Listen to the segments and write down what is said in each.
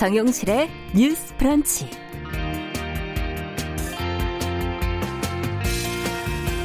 정용실의 뉴스 프런치.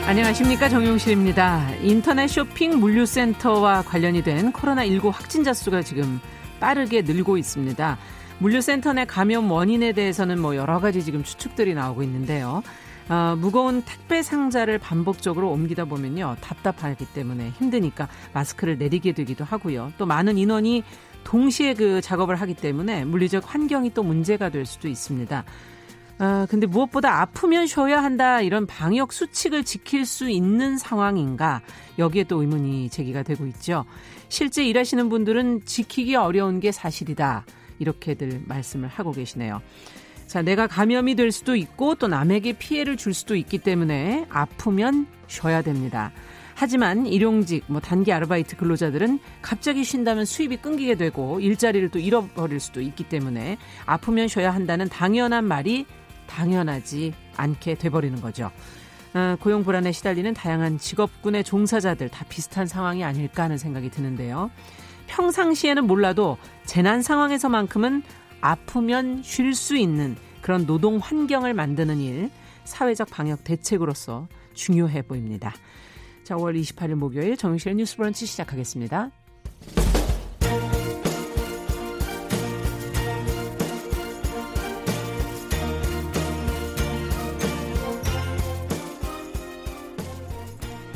안녕하십니까 정용실입니다. 인터넷 쇼핑 물류센터와 관련이 된 코로나19 확진자 수가 지금 빠르게 늘고 있습니다. 물류센터 내 감염 원인에 대해서는 뭐 여러 가지 지금 추측들이 나오고 있는데요. 어, 무거운 택배 상자를 반복적으로 옮기다 보면요. 답답하기 때문에 힘드니까 마스크를 내리게 되기도 하고요. 또 많은 인원이 동시에 그 작업을 하기 때문에 물리적 환경이 또 문제가 될 수도 있습니다. 아, 근데 무엇보다 아프면 쉬어야 한다 이런 방역 수칙을 지킬 수 있는 상황인가 여기에 또 의문이 제기가 되고 있죠. 실제 일하시는 분들은 지키기 어려운 게 사실이다 이렇게들 말씀을 하고 계시네요. 자, 내가 감염이 될 수도 있고 또 남에게 피해를 줄 수도 있기 때문에 아프면 쉬어야 됩니다. 하지만 일용직, 뭐 단기 아르바이트 근로자들은 갑자기 쉰다면 수입이 끊기게 되고 일자리를 또 잃어버릴 수도 있기 때문에 아프면 쉬어야 한다는 당연한 말이 당연하지 않게 돼버리는 거죠. 어, 고용 불안에 시달리는 다양한 직업군의 종사자들 다 비슷한 상황이 아닐까 하는 생각이 드는데요. 평상시에는 몰라도 재난 상황에서만큼은 아프면 쉴 수 있는 그런 노동 환경을 만드는 일, 사회적 방역 대책으로서 중요해 보입니다. 자, 5월 28일 목요일 정용실의 뉴스 브런치 시작하겠습니다.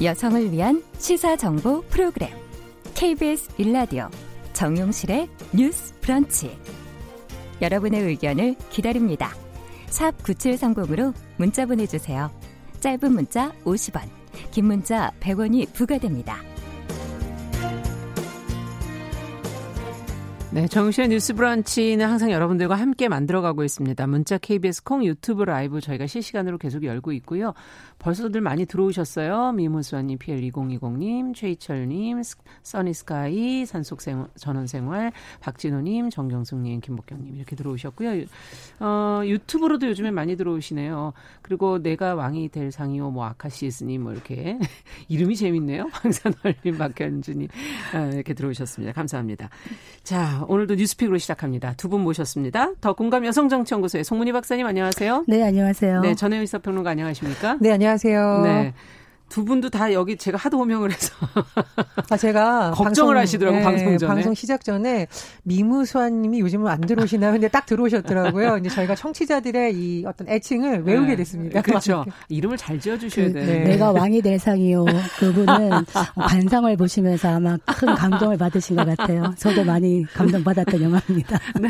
여성을 위한 시사 정보 프로그램 KBS 일라디오 정용실의 뉴스 브런치 여러분의 의견을 기다립니다. 샵 9730으로 문자 보내 주세요. 짧은 문자 50원, 긴 문자 100원이 부과됩니다. 네, 정시의 뉴스 브런치는 항상 여러분들과 함께 만들어가고 있습니다. 문자 KBS 콩 유튜브 라이브 저희가 실시간으로 계속 열고 있고요. 벌써들 많이 들어오셨어요. 미무수아님, PL2020님, 최희철님, 써니스카이, 산속생 전원생활, 박진호님, 정경숙님, 김복경님 이렇게 들어오셨고요. 어, 유튜브로도 요즘에 많이 들어오시네요. 그리고 내가 왕이 될 상이요, 뭐 아카시스님 뭐 이렇게 이름이 재밌네요. 방산월님, 박현주님 아, 이렇게 들어오셨습니다. 감사합니다. 자, 오늘도 뉴스픽으로 시작합니다. 두 분 모셨습니다. 더 공감 여성정치연구소의 송문희 박사님 안녕하세요. 네, 안녕하세요. 네, 전혜연 시사평론가 안녕하십니까? 네, 안녕하세요. 네. 두 분도 다 여기 제가 하도 호명을 해서 아 제가 걱정을 방송, 하시더라고 네, 방송 전에 방송 시작 전에 미무수아님이 요즘은 안 들어오시나 근데 딱 들어오셨더라고요. 이제 저희가 청취자들의 이 어떤 애칭을 외우게 됐습니다. 네, 그렇죠. 이름을 잘 지어주셔야 그, 돼. 내가 왕이 될 상이요. 그분은 관상을 보시면서 아마 큰 감동을 받으신 것 같아요. 저도 많이 감동받았던 영화입니다. 네.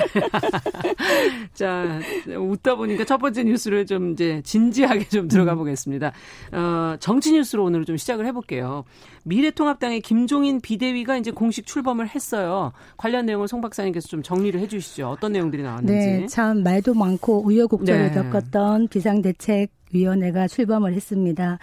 자 웃다 보니까 첫 번째 뉴스를 좀 이제 진지하게 좀 들어가 보겠습니다. 어, 정치 뉴스 뉴스로 오늘 좀 시작을 해볼게요. 미래통합당의 김종인 비대위가 이제 공식 출범을 했어요. 관련 내용을 송 박사님께서 좀 정리를 해주시죠. 어떤 내용들이 나왔는지. 네, 참 말도 많고 우여곡절을 네. 겪었던 비상대책 위원회가 출범을 했습니다.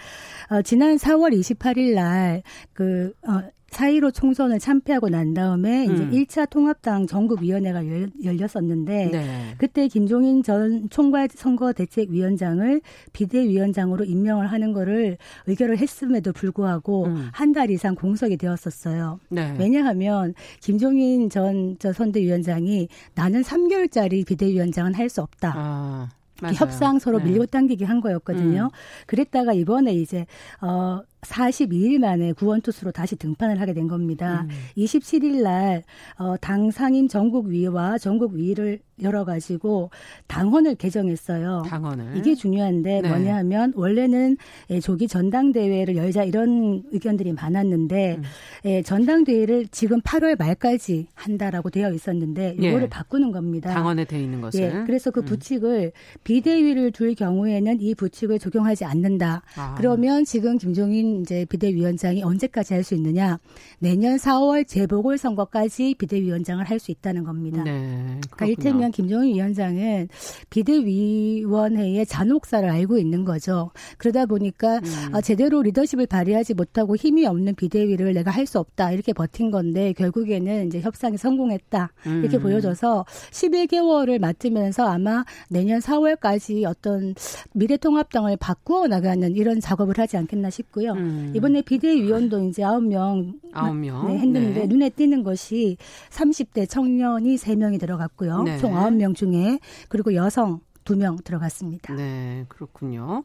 어, 지난 4월 28일 날, 그, 어, 4.15 총선을 참패하고 난 다음에 이제 음. 1차 통합당 전국위원회가 열렸었는데 네. 그때 김종인 전 총괄 선거대책위원장을 비대위원장으로 임명을 하는 거를 의결을 했음에도 불구하고 음. 한달 이상 공석이 되었었어요. 네. 왜냐하면 김종인 전 저 선대위원장이 나는 3개월짜리 비대위원장은 할 수 없다. 아. 협상 서로 네. 밀고 당기기 한 거였거든요. 음. 그랬다가 이번에 이제 어 42일 만에 구원투수로 다시 등판을 하게 된 겁니다. 음. 27일 날, 어, 당 상임 전국위와 전국위를 열어가지고 당원을 개정했어요. 당원을. 이게 중요한데 네. 뭐냐 하면 원래는 예, 조기 전당대회를 열자 이런 의견들이 많았는데 음. 예, 전당대회를 지금 8월 말까지 한다라고 되어 있었는데 이거를 예. 바꾸는 겁니다. 당원에 돼 있는 것을. 예, 그래서 그 음. 부칙을 비대위를 둘 경우에는 이 부칙을 적용하지 않는다. 아. 그러면 지금 김종인 이제 비대위원장이 언제까지 할 수 있느냐? 내년 4월 재보궐 선거까지 비대위원장을 할 수 있다는 겁니다. 네, 그러니까 일테면 김종인 위원장은 비대위원회의 잔혹사를 알고 있는 거죠. 그러다 보니까 음. 아, 제대로 리더십을 발휘하지 못하고 힘이 없는 비대위를 내가 할 수 없다 이렇게 버틴 건데 결국에는 이제 협상이 성공했다 이렇게 음. 보여져서 11개월을 맡으면서 아마 내년 4월까지 어떤 미래통합당을 바꾸어 나가는 이런 작업을 하지 않겠나 싶고요. 음. 이번에 비대위원도 이제 9명 9명 네, 했는데 네. 눈에 띄는 것이 30대 청년이 3명이 들어갔고요. 네. 총 9명 중에 그리고 여성 2명 들어갔습니다. 네, 그렇군요.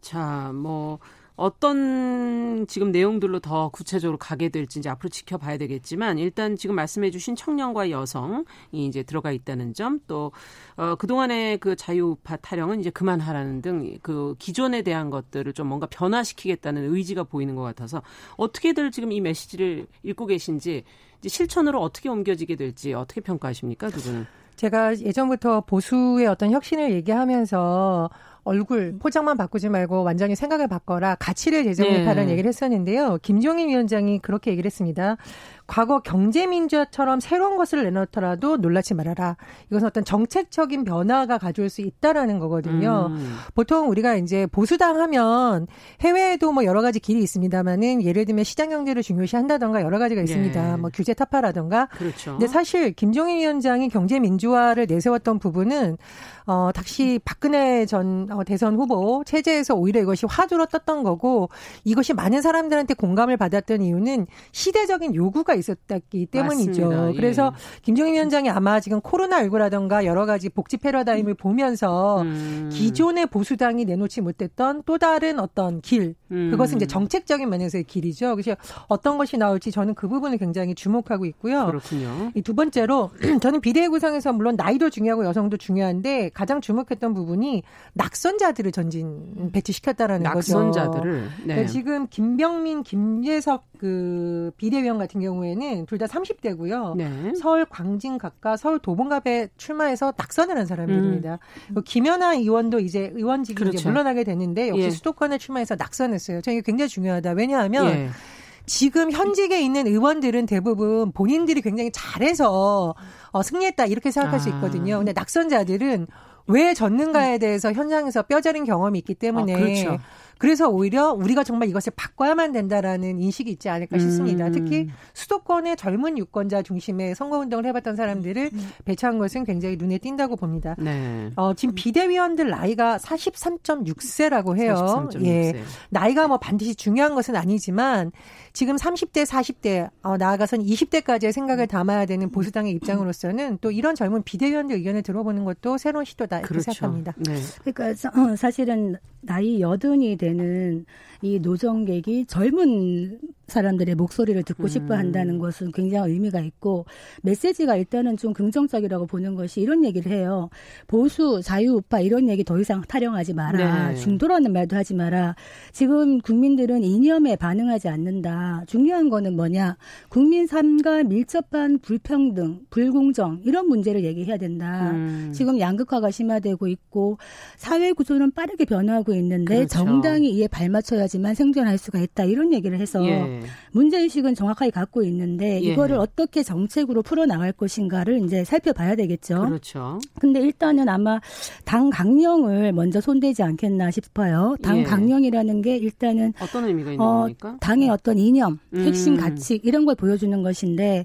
자, 뭐 어떤 지금 내용들로 더 구체적으로 가게 될지 이제 앞으로 지켜봐야 되겠지만 일단 지금 말씀해주신 청년과 여성이 이제 들어가 있다는 점 또 어, 그동안의 그 자유우파 타령은 이제 그만하라는 등 그 기존에 대한 것들을 좀 뭔가 변화시키겠다는 의지가 보이는 것 같아서 어떻게들 지금 이 메시지를 읽고 계신지 이제 실천으로 어떻게 옮겨지게 될지 어떻게 평가하십니까 두 분은? 제가 예전부터 보수의 어떤 혁신을 얘기하면서 얼굴 포장만 바꾸지 말고 완전히 생각을 바꿔라 가치를 재정립하라는 네. 얘기를 했었는데요. 김종인 위원장이 그렇게 얘기를 했습니다. 과거 경제민주화처럼 새로운 것을 내놓더라도 놀라지 말아라. 이것은 어떤 정책적인 변화가 가져올 수 있다라는 거거든요. 음. 보통 우리가 이제 보수당 하면 해외에도 뭐 여러 가지 길이 있습니다만은 예를 들면 시장 경제를 중요시 한다던가 여러 가지가 있습니다. 네. 뭐 규제 타파라던가. 그렇죠. 근데 사실 김종인 위원장이 경제민주화를 내세웠던 부분은 어, 당시 박근혜 전 어, 대선 후보 체제에서 오히려 이것이 화두로 떴던 거고 이것이 많은 사람들한테 공감을 받았던 이유는 시대적인 요구가 있었기 때문이죠. 맞습니다. 예. 그래서 김종인 위원장이 아마 지금 코로나19라던가 여러 가지 복지 패러다임을 보면서 음. 기존의 보수당이 내놓지 못했던 또 다른 어떤 길, 음. 그것은 이제 정책적인 면에서의 길이죠. 그래서 어떤 것이 나올지 저는 그 부분을 굉장히 주목하고 있고요. 그렇군요. 이 두 번째로 저는 비대위 구성에서 물론 나이도 중요하고 여성도 중요한데 가장 주목했던 부분이 낙선자들을 전진 배치시켰다라는 낙선자들을. 거죠. 낙선자들을. 네. 지금 김병민, 김재석 그 비대위원 같은 경우에 는 둘 다 30대고요. 네. 서울 광진 각과 서울 도봉갑에 출마해서 낙선을 한 사람들입니다. 음. 김연아 의원도 이제 의원직이 그렇죠. 이제 물러나게 되는데 역시 예. 수도권에 출마해서 낙선했어요. 저는 이게 굉장히 중요하다. 왜냐하면 예. 지금 현직에 있는 의원들은 대부분 본인들이 굉장히 잘해서 어, 승리했다 이렇게 생각할 아. 수 있거든요. 근데 낙선자들은 왜 졌는가에 대해서 현장에서 뼈저린 경험이 있기 때문에 아, 그렇죠. 그래서 오히려 우리가 정말 이것을 바꿔야만 된다라는 인식이 있지 않을까 싶습니다. 음. 특히 수도권의 젊은 유권자 중심의 선거운동을 해봤던 사람들을 음. 배치한 것은 굉장히 눈에 띈다고 봅니다. 네. 어, 지금 비대위원들 나이가 43.6세라고 해요. 43.6세. 예. 나이가 뭐 반드시 중요한 것은 아니지만 지금 30대, 40대, 어, 나아가선 20대까지의 생각을 담아야 되는 보수당의 입장으로서는 또 이런 젊은 비대위원들 의견을 들어보는 것도 새로운 시도다 이렇게 그렇죠. 생각합니다. 네. 그러니까 어, 사실은 나이 여든이 되는 이 노정객이 젊은 사람들의 목소리를 듣고 음. 싶어 한다는 것은 굉장히 의미가 있고 메시지가 일단은 좀 긍정적이라고 보는 것이 이런 얘기를 해요. 보수, 자유우파 이런 얘기 더 이상 타령하지 마라. 네. 중도라는 말도 하지 마라. 지금 국민들은 이념에 반응하지 않는다. 중요한 거는 뭐냐? 국민 삶과 밀접한 불평등, 불공정 이런 문제를 얘기해야 된다. 음. 지금 양극화가 심화되고 있고 사회 구조는 빠르게 변화하고 있는데 그렇죠. 정당이 이에 발맞춰야지만 생존할 수가 있다. 이런 얘기를 해서 예. 문제 의식은 정확하게 갖고 있는데 예. 이거를 어떻게 정책으로 풀어 나갈 것인가를 이제 살펴봐야 되겠죠. 그렇죠. 근데 일단은 아마 당 강령을 먼저 손대지 않겠나 싶어요. 당 예. 강령이라는 게 일단은 어떤 의미가 있는 어, 겁니까? 당의 어떤 이념, 핵심 음. 가치 이런 걸 보여주는 것인데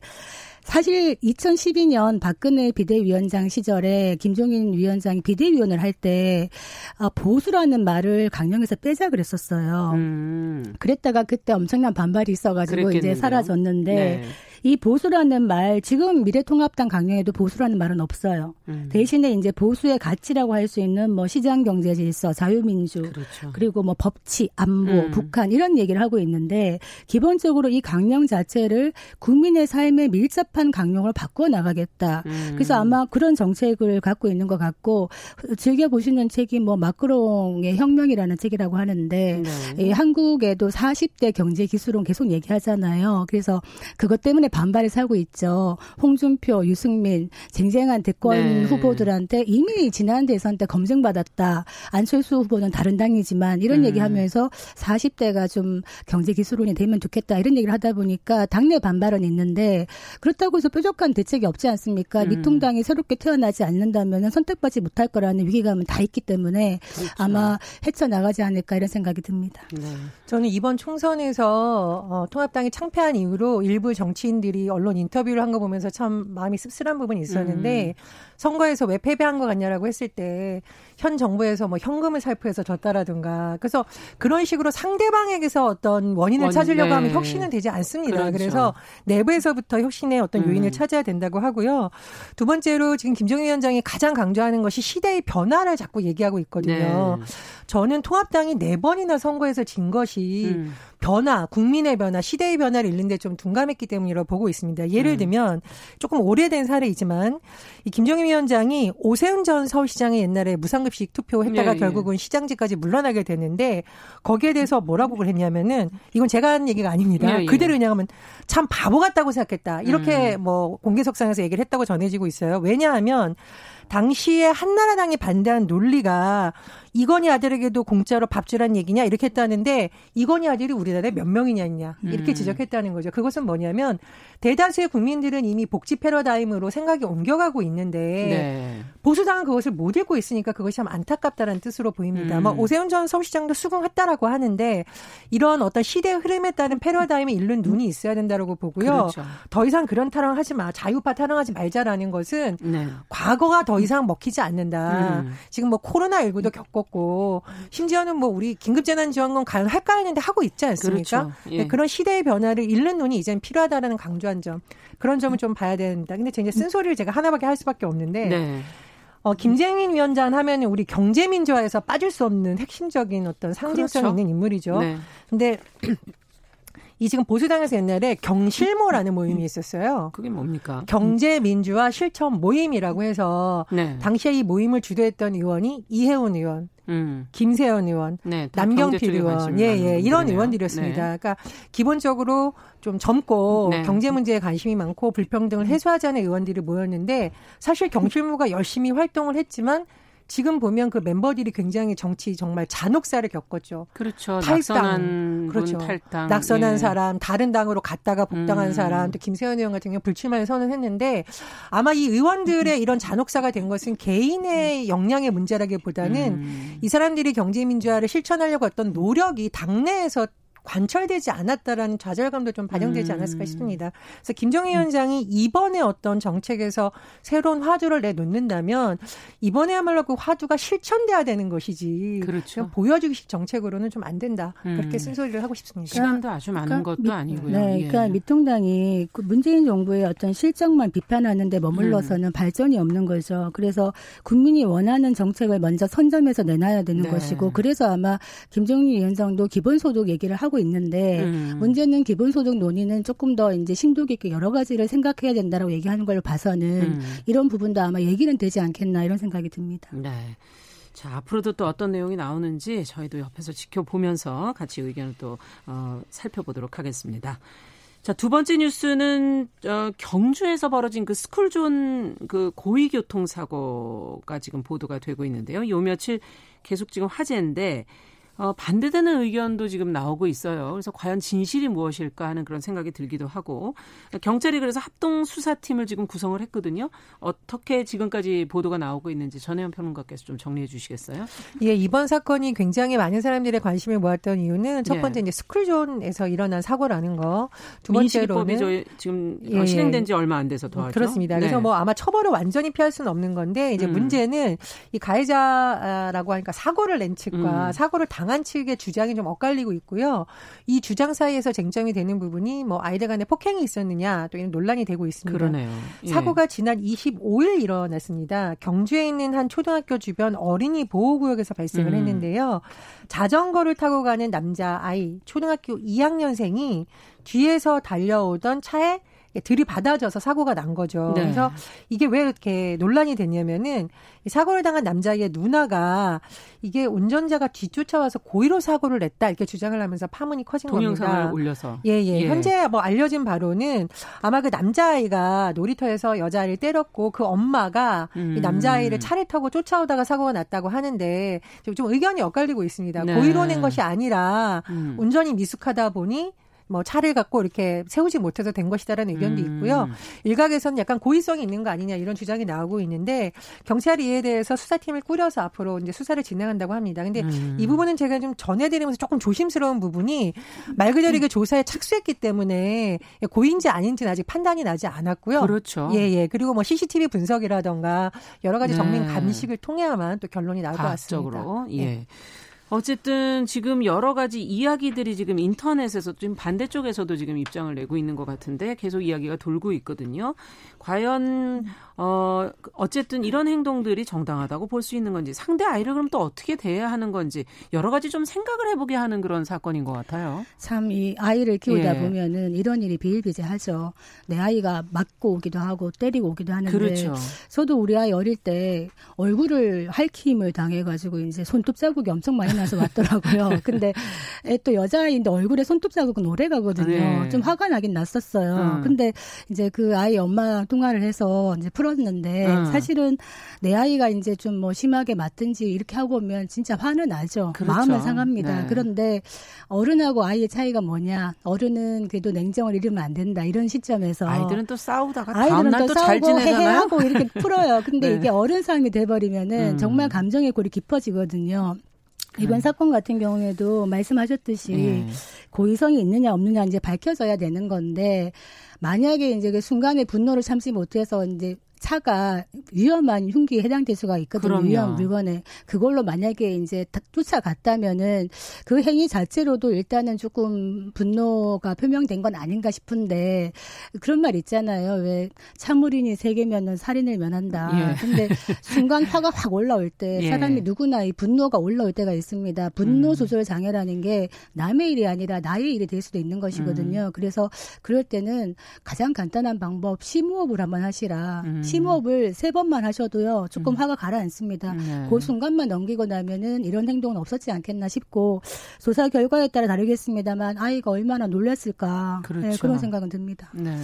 사실 2012년 박근혜 비대위원장 시절에 김종인 위원장이 비대위원을 할때 아, 보수라는 말을 강령에서 빼자 그랬었어요. 음. 그랬다가 그때 엄청난 반발이 있어가지고 그랬겠는데요. 이제 사라졌는데 네. 이 보수라는 말 지금 미래통합당 강령에도 보수라는 말은 없어요. 음. 대신에 이제 보수의 가치라고 할 수 있는 뭐 시장 경제 질서, 자유민주 그렇죠. 그리고 뭐 법치, 안보, 음. 북한 이런 얘기를 하고 있는데 기본적으로 이 강령 자체를 국민의 삶에 밀접한 강령을 바꿔 나가겠다. 음. 그래서 아마 그런 정책을 갖고 있는 것 같고 즐겨 보시는 책이 뭐 마크롱의 혁명이라는 책이라고 하는데 네. 이 한국에도 40대 경제 기술론 계속 얘기하잖아요. 그래서 그것 때문에 반발을 사고 있죠. 홍준표, 유승민 쟁쟁한 대권 네. 후보들한테 이미 지난 대선 때 검증받았다. 안철수 후보는 다른 당이지만 이런 음. 얘기하면서 40대가 좀 경제 기술론이 되면 좋겠다 이런 얘기를 하다 보니까 당내 반발은 있는데 그렇다고 해서 뾰족한 대책이 없지 않습니까? 음. 미통당이 새롭게 태어나지 않는다면 선택받지 못할 거라는 위기감은 다 있기 때문에 그렇죠. 아마 헤쳐나가지 않을까 이런 생각이 듭니다. 네. 저는 이번 총선에서 어, 통합당이 창패한 이후로 일부 정치인 국민들이 언론 인터뷰를 한 거 보면서 참 마음이 씁쓸한 부분이 있었는데 음. 선거에서 왜 패배한 것 같냐라고 했을 때 현 정부에서 뭐 현금을 살포해서 졌다라든가 그래서 그런 식으로 상대방에게서 어떤 원인을 원, 찾으려고 네. 하면 혁신은 되지 않습니다. 그렇죠. 그래서 내부에서부터 혁신의 어떤 요인을 음. 찾아야 된다고 하고요. 두 번째로 지금 김정일 위원장이 가장 강조하는 것이 시대의 변화를 자꾸 얘기하고 있거든요. 네. 저는 통합당이 네 번이나 선거에서 진 것이 음. 변화, 국민의 변화, 시대의 변화를 잃는데 좀 둔감했기 때문이라고 보고 있습니다. 예를 음. 들면 조금 오래된 사례이지만 이 김정일 위원장이 오세훈 전 서울시장이 옛날에 무상급 식 투표했다가 예, 예. 결국은 시장직까지 물러나게 됐는데 거기에 대해서 뭐라고 그랬냐면은 이건 제가 한 얘기가 아닙니다. 예, 예. 그대로 그냥 하면 참 바보 같다고 생각했다. 이렇게 음. 뭐 공개석상에서 얘기를 했다고 전해지고 있어요. 왜냐하면 당시에 한나라당이 반대한 논리가 이건희 아들에게도 공짜로 밥 주란 얘기냐 이렇게 했다는데 이건희 아들이 우리나라에 몇 명이냐 있냐 이렇게 음. 지적했다는 거죠. 그것은 뭐냐면 대다수의 국민들은 이미 복지 패러다임으로 생각이 옮겨가고 있는데 네. 보수당은 그것을 못 읽고 있으니까 그것이 참 안타깝다는 뜻으로 보입니다. 음. 뭐 오세훈 전 서울시장도 수긍했다라고 하는데 이런 어떤 시대의 흐름에 따른 패러다임을 읽는 눈이 있어야 된다라고 보고요. 그렇죠. 더 이상 그런 타령하지 마. 자유파 타령하지 말자라는 것은 네. 과거가 더 이상 먹히지 않는다. 음. 지금 뭐 코로나 19도 겪고 먹었고 심지어는 뭐 우리 긴급재난지원금 과연 할까 했는데 하고 있지 않습니까? 그렇죠. 예. 네, 그런 시대의 변화를 잃는 눈이 이제는 필요하다라는 강조한 점 그런 점을 좀 봐야 된다. 근데 이제 쓴소리를 제가 하나밖에 할 수밖에 없는데 네. 어, 김재민 위원장 하면은 우리 경제민주화에서 빠질 수 없는 핵심적인 어떤 상징성 그렇죠. 있는 인물이죠. 네. 근데 이 지금 보수당에서 옛날에 경실모라는 모임이 있었어요. 그게 뭡니까? 경제 민주화 실천 모임이라고 해서 네. 당시에 이 모임을 주도했던 의원이 이혜훈 의원, 음. 김세현 의원, 네, 남경필 의원, 예, 예, 이런 의원들이었습니다. 네. 그러니까 기본적으로 좀 젊고 네. 경제 문제에 관심이 많고 불평등을 해소하자는 의원들이 모였는데 사실 경실모가 열심히 활동을 했지만 지금 보면 그 멤버들이 굉장히 정치 정말 잔혹사를 겪었죠. 그렇죠. 탈당, 낙선한 그렇죠. 탈당. 낙선한 예. 사람, 다른 당으로 갔다가 복당한 음. 사람, 또 김세현 의원 같은 경우 불출마를 선언했는데 아마 이 의원들의 이런 잔혹사가 된 것은 개인의 역량의 문제라기보다는 음. 이 사람들이 경제민주화를 실천하려고 했던 노력이 당내에서 관철되지 않았다라는 좌절감도 좀 반영되지 음. 않았을까 싶습니다. 그래서 김정희 위원장이 이번에 어떤 정책에서 새로운 화두를 내놓는다면 이번에야말로 그 화두가 실천돼야 되는 것이지. 그렇죠. 보여주기식 정책으로는 좀 안 된다. 음. 그렇게 쓴소리를 하고 싶습니다. 시간도 아주 많은 그러니까 것도 미, 아니고요. 네, 예. 그러니까 미통당이 그 문재인 정부의 어떤 실정만 비판하는데 머물러서는 음. 발전이 없는 거죠. 그래서 국민이 원하는 정책을 먼저 선점해서 내놔야 되는 네. 것이고 그래서 아마 김정희 위원장도 기본소득 얘기를 하고 하고 있는데 음. 문제는 기본소득 논의는 조금 더 이제 심도 깊게 여러 가지를 생각해야 된다라고 얘기하는 걸 봐서는 음. 이런 부분도 아마 얘기는 되지 않겠나 이런 생각이 듭니다. 네. 자, 앞으로도 또 어떤 내용이 나오는지 저희도 옆에서 지켜보면서 같이 의견을 또 어, 살펴보도록 하겠습니다. 자, 두 번째 뉴스는 어, 경주에서 벌어진 그 스쿨존 그 고의 교통 사고가 지금 보도가 되고 있는데요. 요 며칠 계속 지금 화제인데 어, 반대되는 의견도 지금 나오고 있어요. 그래서 과연 진실이 무엇일까 하는 그런 생각이 들기도 하고 경찰이 그래서 합동 수사팀을 지금 구성을 했거든요. 어떻게 지금까지 보도가 나오고 있는지 전혜연 평론가께서 좀 정리해 주시겠어요? 예, 이번 사건이 굉장히 많은 사람들의 관심을 모았던 이유는 첫 예. 번째 예. 이제 스쿨존에서 일어난 사고라는 거. 두 번째로는 지금 어, 예. 실행된 지 얼마 안 돼서 더 하죠. 그렇습니다. 그래서 네. 뭐 아마 처벌을 완전히 피할 수는 없는 건데 이제 음. 문제는 이 가해자라고 하니까 사고를 낸 측과 음. 사고를 당 당한 측의 주장이 좀 엇갈리고 있고요. 이 주장 사이에서 쟁점이 되는 부분이 뭐 아이들 간에 폭행이 있었느냐 또 이런 논란이 되고 있습니다. 그러네요. 예. 사고가 지난 25일 일어났습니다. 경주에 있는 한 초등학교 주변 어린이 보호구역에서 발생을 음. 했는데요. 자전거를 타고 가는 남자 아이 초등학교 2학년생이 뒤에서 달려오던 차에 들이받아져서 사고가 난 거죠. 네. 그래서 이게 왜 이렇게 논란이 됐냐면은 사고를 당한 남자의 누나가 이게 운전자가 뒤쫓아와서 고의로 사고를 냈다 이렇게 주장을 하면서 파문이 커진 동영상을 겁니다. 올려서 예예. 예. 예. 현재 뭐 알려진 바로는 아마 그 남자아이가 놀이터에서 여자아이를 때렸고 그 엄마가 음. 이 남자아이를 차를 타고 쫓아오다가 사고가 났다고 하는데 좀 의견이 엇갈리고 있습니다. 네. 고의로 낸 것이 아니라 음. 운전이 미숙하다 보니 뭐 차를 갖고 이렇게 세우지 못해서 된 것이다라는 의견도 음. 있고요. 일각에서는 약간 고의성이 있는 거 아니냐 이런 주장이 나오고 있는데 경찰이 이에 대해서 수사팀을 꾸려서 앞으로 이제 수사를 진행한다고 합니다. 근데 음. 이 부분은 제가 좀 전해드리면서 조금 조심스러운 부분이 말 그대로 이게 조사에 착수했기 때문에 고인지 아닌지는 아직 판단이 나지 않았고요. 그렇죠. 예, 예. 그리고 뭐 CCTV 분석이라던가 여러 가지 정밀 네. 감식을 통해야만 또 결론이 나올 것 같습니다. 예. 네. 어쨌든 지금 여러 가지 이야기들이 지금 인터넷에서 좀 반대쪽에서도 지금 입장을 내고 있는 것 같은데 계속 이야기가 돌고 있거든요. 과연 어 어쨌든 이런 행동들이 정당하다고 볼 수 있는 건지 상대 아이를 그럼 또 어떻게 대해야 하는 건지 여러 가지 좀 생각을 해보게 하는 그런 사건인 것 같아요. 참 이 아이를 키우다 예. 보면은 이런 일이 비일비재하죠. 내 아이가 맞고 오기도 하고 때리고 오기도 하는데 그렇죠. 저도 우리 아이 어릴 때 얼굴을 할퀴임을 당해가지고 이제 손톱 자국이 엄청 많이 나서 왔더라고요. 근데 또 여자아이인데 얼굴에 손톱 자국은 오래 가거든요. 네. 좀 화가 나긴 났었어요. 음. 근데 이제 그 아이 엄마 통화를 해서 이제 풀었는데 음. 사실은 내 아이가 이제 좀 뭐 심하게 맞든지 이렇게 하고 오면 진짜 화는 나죠. 그렇죠. 마음은 상합니다. 네. 그런데 어른하고 아이의 차이가 뭐냐? 어른은 그래도 냉정을 잃으면 안 된다. 이런 시점에서 아이들은 또 싸우다가 아이들은 또잘 지내잖아요. 하고 이렇게 풀어요. 근데 네. 이게 어른 삶이 돼버리면은 음. 정말 감정의 골이 깊어지거든요. 이번 네. 사건 같은 경우에도 말씀하셨듯이 네. 고의성이 있느냐 없느냐 이제 밝혀져야 되는 건데 만약에 이제 그 순간에 분노를 참지 못해서 이제 차가 위험한 흉기에 해당될 수가 있거든요. 그럼요. 위험 물건에 그걸로 만약에 이제 쫓아갔다면은 그 행위 자체로도 일단은 조금 분노가 표명된 건 아닌가 싶은데 그런 말 있잖아요. 왜 차물인이 세 개면은 살인을 면한다. 예. 근데 순간 화가 확 올라올 때 예. 사람이 누구나 이 분노가 올라올 때가 있습니다. 분노 음. 조절 장애라는 게 남의 일이 아니라 나의 일이 될 수도 있는 것이거든요. 음. 그래서 그럴 때는 가장 간단한 방법 심호흡을 한번 하시라. 음. 심호흡을 세 번만 하셔도요 조금 음. 화가 가라앉습니다. 네. 그 순간만 넘기고 나면은 이런 행동은 없었지 않겠나 싶고 조사 결과에 따라 다르겠습니다만 아이가 얼마나 놀랐을까 네, 그렇죠. 네, 그런 생각은 듭니다. 네.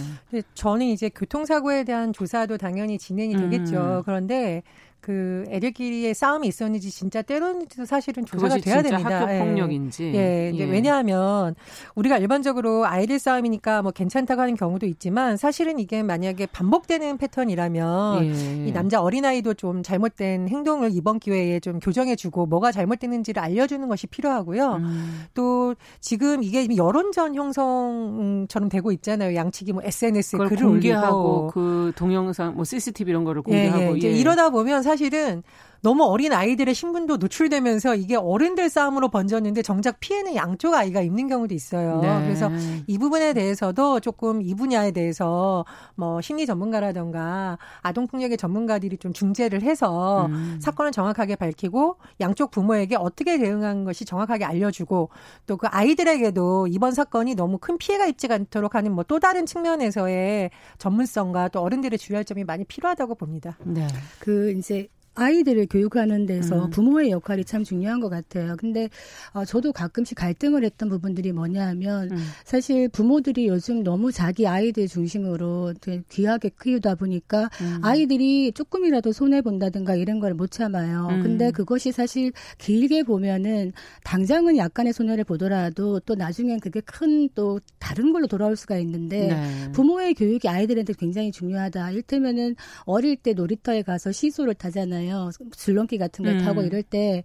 저는 이제 교통사고에 대한 조사도 당연히 진행이 되겠죠. 음. 그런데 그 애들끼리의 싸움이 있었는지 진짜 때렸는지도 사실은 조사가 돼야 됩니다. 학교 폭력인지. 예. 예. 예. 왜냐하면 우리가 일반적으로 아이들 싸움이니까 뭐 괜찮다고 하는 경우도 있지만 사실은 이게 만약에 반복되는 패턴이라면 예. 이 남자 어린아이도 좀 잘못된 행동을 이번 기회에 좀 교정해 주고 뭐가 잘못됐는지를 알려 주는 것이 필요하고요. 음. 또 지금 이게 여론전 형성처럼 되고 있잖아요. 양측이 뭐 SNS 에 글을 공개하고 올리고 그 동영상 뭐 CCTV 이런 거를 공개하고 예, 예. 이제 이러다 보면 사실은 너무 어린 아이들의 신분도 노출되면서 이게 어른들 싸움으로 번졌는데 정작 피해는 양쪽 아이가 입는 경우도 있어요. 네. 그래서 이 부분에 대해서도 조금 이 분야에 대해서 뭐 심리 전문가라던가 아동 폭력의 전문가들이 좀 중재를 해서 음. 사건을 정확하게 밝히고 양쪽 부모에게 어떻게 대응한 것이 정확하게 알려주고 또 그 아이들에게도 이번 사건이 너무 큰 피해가 있지 않도록 하는 뭐 또 다른 측면에서의 전문성과 또 어른들의 주의할 점이 많이 필요하다고 봅니다. 네. 그 이제 아이들을 교육하는 데서 음. 부모의 역할이 참 중요한 것 같아요. 근데 어, 저도 가끔씩 갈등을 했던 부분들이 뭐냐 하면 음. 사실 부모들이 요즘 너무 자기 아이들 중심으로 귀하게 키우다 보니까 음. 아이들이 조금이라도 손해 본다든가 이런 걸 못 참아요. 음. 근데 그것이 사실 길게 보면은 당장은 약간의 손해를 보더라도 또 나중엔 그게 큰 또 다른 걸로 돌아올 수가 있는데 네. 부모의 교육이 아이들한테 굉장히 중요하다. 일테면은 어릴 때 놀이터에 가서 시소를 타잖아요. 있잖아요. 줄넘기 같은 걸 음. 타고 이럴 때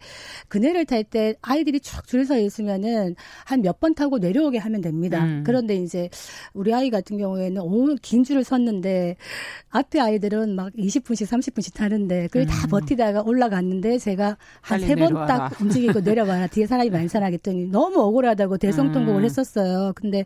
그네를 탈 때 아이들이 쭉 줄 서 있으면은 한 몇 번 타고 내려오게 하면 됩니다. 음. 그런데 이제 우리 아이 같은 경우에는 오늘 긴 줄을 섰는데 앞에 아이들은 막 20분씩 30분씩 타는데 그걸 음. 다 버티다가 올라갔는데 제가 한 세 번 딱 움직이고 내려와라 뒤에 사람이 많잖아 했더니 너무 억울하다고 대성통곡을 음. 했었어요. 근데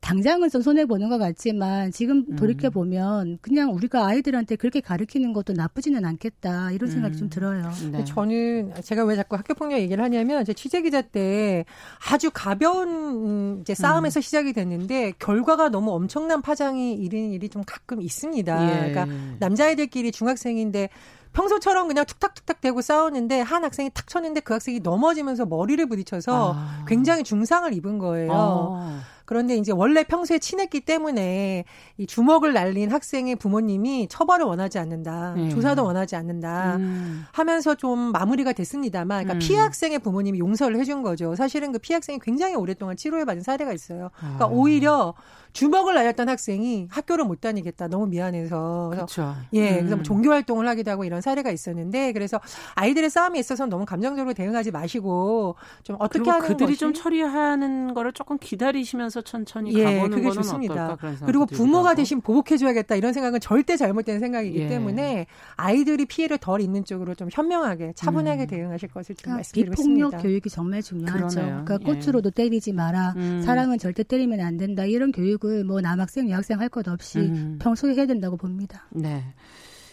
당장은 좀 손해 보는 것 같지만 지금 음. 돌이켜 보면 그냥 우리가 아이들한테 그렇게 가르치는 것도 나쁘지는 않겠다 이런 생각이 음. 좀 들어요. 네. 저는 제가 왜 자꾸 학교 폭력 얘기를 하냐면 제 취재 기자 때 아주 가벼운 이제 싸움에서 음. 시작이 됐는데 결과가 너무 엄청난 파장이 일은 일이 좀 가끔 있습니다. 예. 그러니까 남자애들끼리 중학생인데 평소처럼 그냥 툭탁툭탁 대고 싸웠는데 한 학생이 탁 쳤는데 그 학생이 넘어지면서 머리를 부딪혀서 아. 굉장히 중상을 입은 거예요. 아. 그런데 이제 원래 평소에 친했기 때문에 이 주먹을 날린 학생의 부모님이 처벌을 원하지 않는다. 음. 조사도 원하지 않는다. 음. 하면서 좀 마무리가 됐습니다만 그러니까 음. 피해 학생의 부모님이 용서를 해준 거죠. 사실은 그 피해 학생이 굉장히 오랫동안 치료를 받은 사례가 있어요. 그러니까 아. 오히려 주먹을 날렸던 학생이 학교를 못 다니겠다. 너무 미안해서. 그렇죠. 예, 그래서 뭐 음. 종교 활동을 하기도 하고 이런 사례가 있었는데 그래서 아이들의 싸움에 있어서 너무 감정적으로 대응하지 마시고 좀 어떻게 하는 그들이 것이 좀 처리하는 거를 조금 기다리시면서 천천히 예, 가보는 그게 좋습니다. 그리고 부모가 대신 보복해줘야겠다 이런 생각은 절대 잘못된 생각이기 예. 때문에 아이들이 피해를 덜 입는 쪽으로 좀 현명하게 차분하게 음. 대응하실 것을 좀 그러니까 말씀드리고 비폭력 있습니다. 교육이 정말 중요하죠. 그러네요. 그러니까 예. 꽃으로도 때리지 마라. 음. 사랑은 절대 때리면 안 된다. 이런 교육 교육을 뭐 남학생, 여학생 할 것 없이 음. 평소에 해야 된다고 봅니다. 네.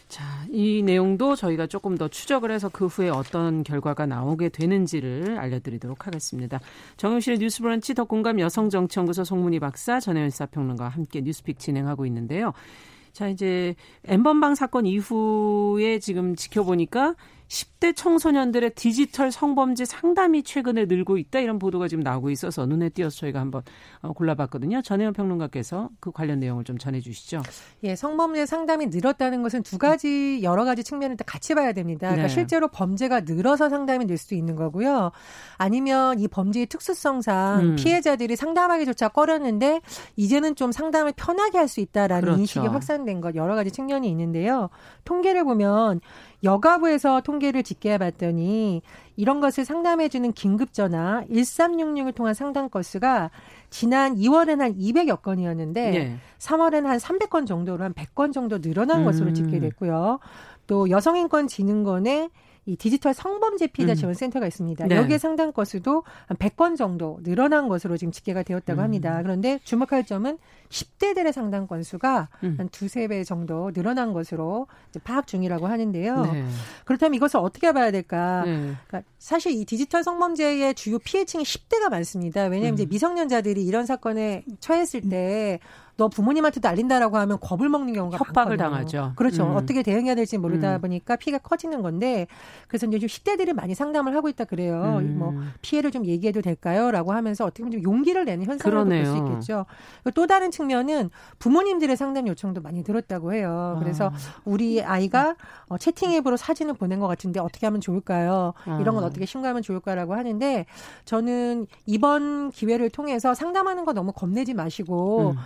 자, 이 내용도 저희가 조금 더 추적을 해서 그 후에 어떤 결과가 나오게 되는지를 알려드리도록 하겠습니다. 정영실의 뉴스 브런치 덕공감 여성정치연구소 송문희 박사, 전혜연 사평론가와 함께 뉴스픽 진행하고 있는데요. 자, 이제 엠번방 사건 이후에 지금 지켜보니까 10대 청소년들의 디지털 성범죄 상담이 최근에 늘고 있다 이런 보도가 지금 나오고 있어서 눈에 띄어서 저희가 한번 어, 골라봤거든요. 전혜연 평론가께서 그 관련 내용을 좀 전해주시죠. 예, 성범죄 상담이 늘었다는 것은 두 가지 여러 가지 측면을 같이 봐야 됩니다. 그러니까 네. 실제로 범죄가 늘어서 상담이 늘 수도 있는 거고요. 아니면 이 범죄의 특수성상 음. 피해자들이 상담하기조차 꺼렸는데 이제는 좀 상담을 편하게 할 수 있다라는 그렇죠. 인식이 확산된 것 여러 가지 측면이 있는데요. 통계를 보면 여가부에서 통계를 집계해 봤더니 이런 것을 상담해 주는 긴급 전화 1366을 통한 상담 건수가 지난 2월엔 한 200여 건이었는데 네. 3월엔 한 300건 정도로 한 100건 정도 늘어난 음. 것으로 집계됐고요. 또 여성인권진흥원의 이 디지털 성범죄 피해자 음. 지원 센터가 있습니다. 네. 여기에 상담 건수도 한 100건 정도 늘어난 것으로 지금 집계가 되었다고 음. 합니다. 그런데 주목할 점은 10대들의 상담 건수가 음. 한 두세 배 정도 늘어난 것으로 파악 중이라고 하는데요. 네. 그렇다면 이것을 어떻게 봐야 될까? 네. 그러니까 사실 이 디지털 성범죄의 주요 피해층이 10대가 많습니다. 왜냐하면 음. 이제 미성년자들이 이런 사건에 처했을 때 너 부모님한테도 알린다라고 하면 겁을 먹는 경우가 협박을 많거든요. 당하죠. 그렇죠. 음. 어떻게 대응해야 될지 모르다 음. 보니까 피해가 커지는 건데 그래서 좀 10대들이 많이 상담을 하고 있다 그래요. 음. 뭐 피해를 좀 얘기해도 될까요?라고 하면서 어떻게 보면 좀 용기를 내는 현상을 볼수 있겠죠. 또 다른 측면은 부모님들의 상담 요청도 많이 들었다고 해요. 그래서 아. 우리 아이가 어, 채팅 앱으로 사진을 보낸 것 같은데 어떻게 하면 좋을까요? 이런 건 아. 어떻게 신고하면 좋을까라고 하는데 저는 이번 기회를 통해서 상담하는 거 너무 겁내지 마시고 음.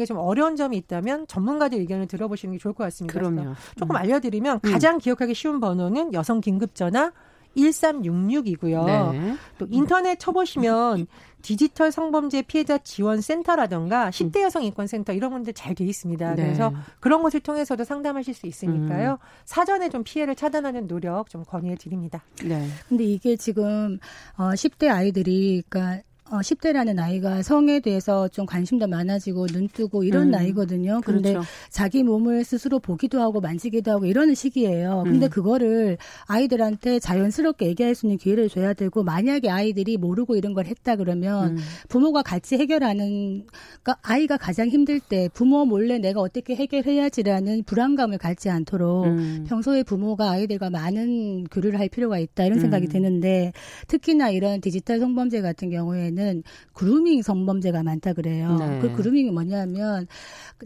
만약에 좀 어려운 점이 있다면 전문가들 의견을 들어보시는 게 좋을 것 같습니다. 그럼요. 조금 음. 알려드리면 가장 기억하기 쉬운 번호는 여성 긴급전화 1366이고요. 네. 또 인터넷 쳐보시면 디지털 성범죄 피해자 지원 센터라던가 10대 여성 인권 센터 이런 분들 잘 돼 있습니다. 네. 그래서 그런 것을 통해서도 상담하실 수 있으니까요. 음. 사전에 좀 피해를 차단하는 노력 좀 권유해 드립니다. 네. 근데 이게 지금 어 10대 아이들이 그러니까 어, 10대라는 나이가 성에 대해서 좀 관심도 많아지고 눈 뜨고 이런 음, 나이거든요. 그런데 그렇죠. 자기 몸을 스스로 보기도 하고 만지기도 하고 이러는 시기예요. 근데 음. 그거를 아이들한테 자연스럽게 얘기할 수 있는 기회를 줘야 되고 만약에 아이들이 모르고 이런 걸 했다 그러면 음. 부모가 같이 해결하는 그러니까 아이가 가장 힘들 때 부모 몰래 내가 어떻게 해결해야지라는 불안감을 갖지 않도록 음. 평소에 부모가 아이들과 많은 교류를 할 필요가 있다 이런 생각이 음. 드는데 특히나 이런 디지털 성범죄 같은 경우에는 보면은 그루밍 성범죄가 많다 그래요. 네. 그 그루밍이 뭐냐면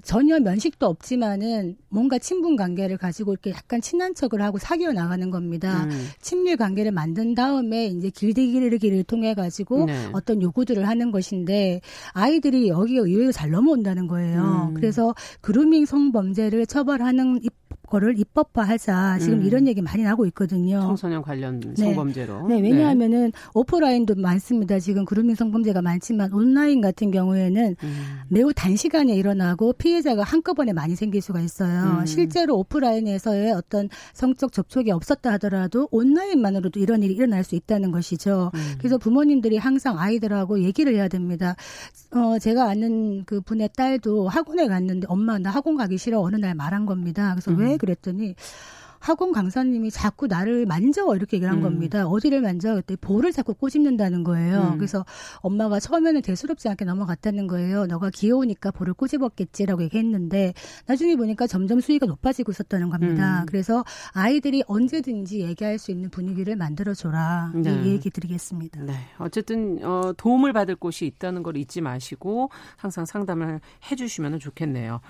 전혀 면식도 없지만은 뭔가 친분 관계를 가지고 이렇게 약간 친한 척을 하고 사귀어 나가는 겁니다. 음. 친밀 관계를 만든 다음에 이제 길들이기를 통해 가지고 네. 어떤 요구들을 하는 것인데 아이들이 여기에 의외로 잘 넘어온다는 거예요. 음. 그래서 그루밍 성범죄를 처벌하는 거를 입법화하자 지금 음. 이런 얘기 많이 나오고 있거든요. 청소년 관련 네. 성범죄로. 네, 네 왜냐하면은 네. 오프라인도 많습니다. 지금 그루밍 성범죄가 많지만 온라인 같은 경우에는 음. 매우 단시간에 일어나고 피해자가 한꺼번에 많이 생길 수가 있어요. 음. 실제로 오프라인에서의 어떤 성적 접촉이 없었다 하더라도 온라인만으로도 이런 일이 일어날 수 있다는 것이죠. 음. 그래서 부모님들이 항상 아이들하고 얘기를 해야 됩니다. 어, 제가 아는 그 분의 딸도 학원에 갔는데 엄마 나 학원 가기 싫어 어느 날 말한 겁니다. 그래서 왜 음. 그랬더니 학원 강사님이 자꾸 나를 만져 이렇게 얘기를 한 음. 겁니다. 어디를 만져? 그때 볼을 자꾸 꼬집는다는 거예요. 음. 그래서 엄마가 처음에는 대수롭지 않게 넘어갔다는 거예요. 너가 귀여우니까 볼을 꼬집었겠지라고 얘기했는데 나중에 보니까 점점 수위가 높아지고 있었다는 겁니다. 음. 그래서 아이들이 언제든지 얘기할 수 있는 분위기를 만들어줘라 네. 이 얘기 드리겠습니다. 네. 어쨌든 어, 도움을 받을 곳이 있다는 걸 잊지 마시고 항상 상담을 해주시면 좋겠네요.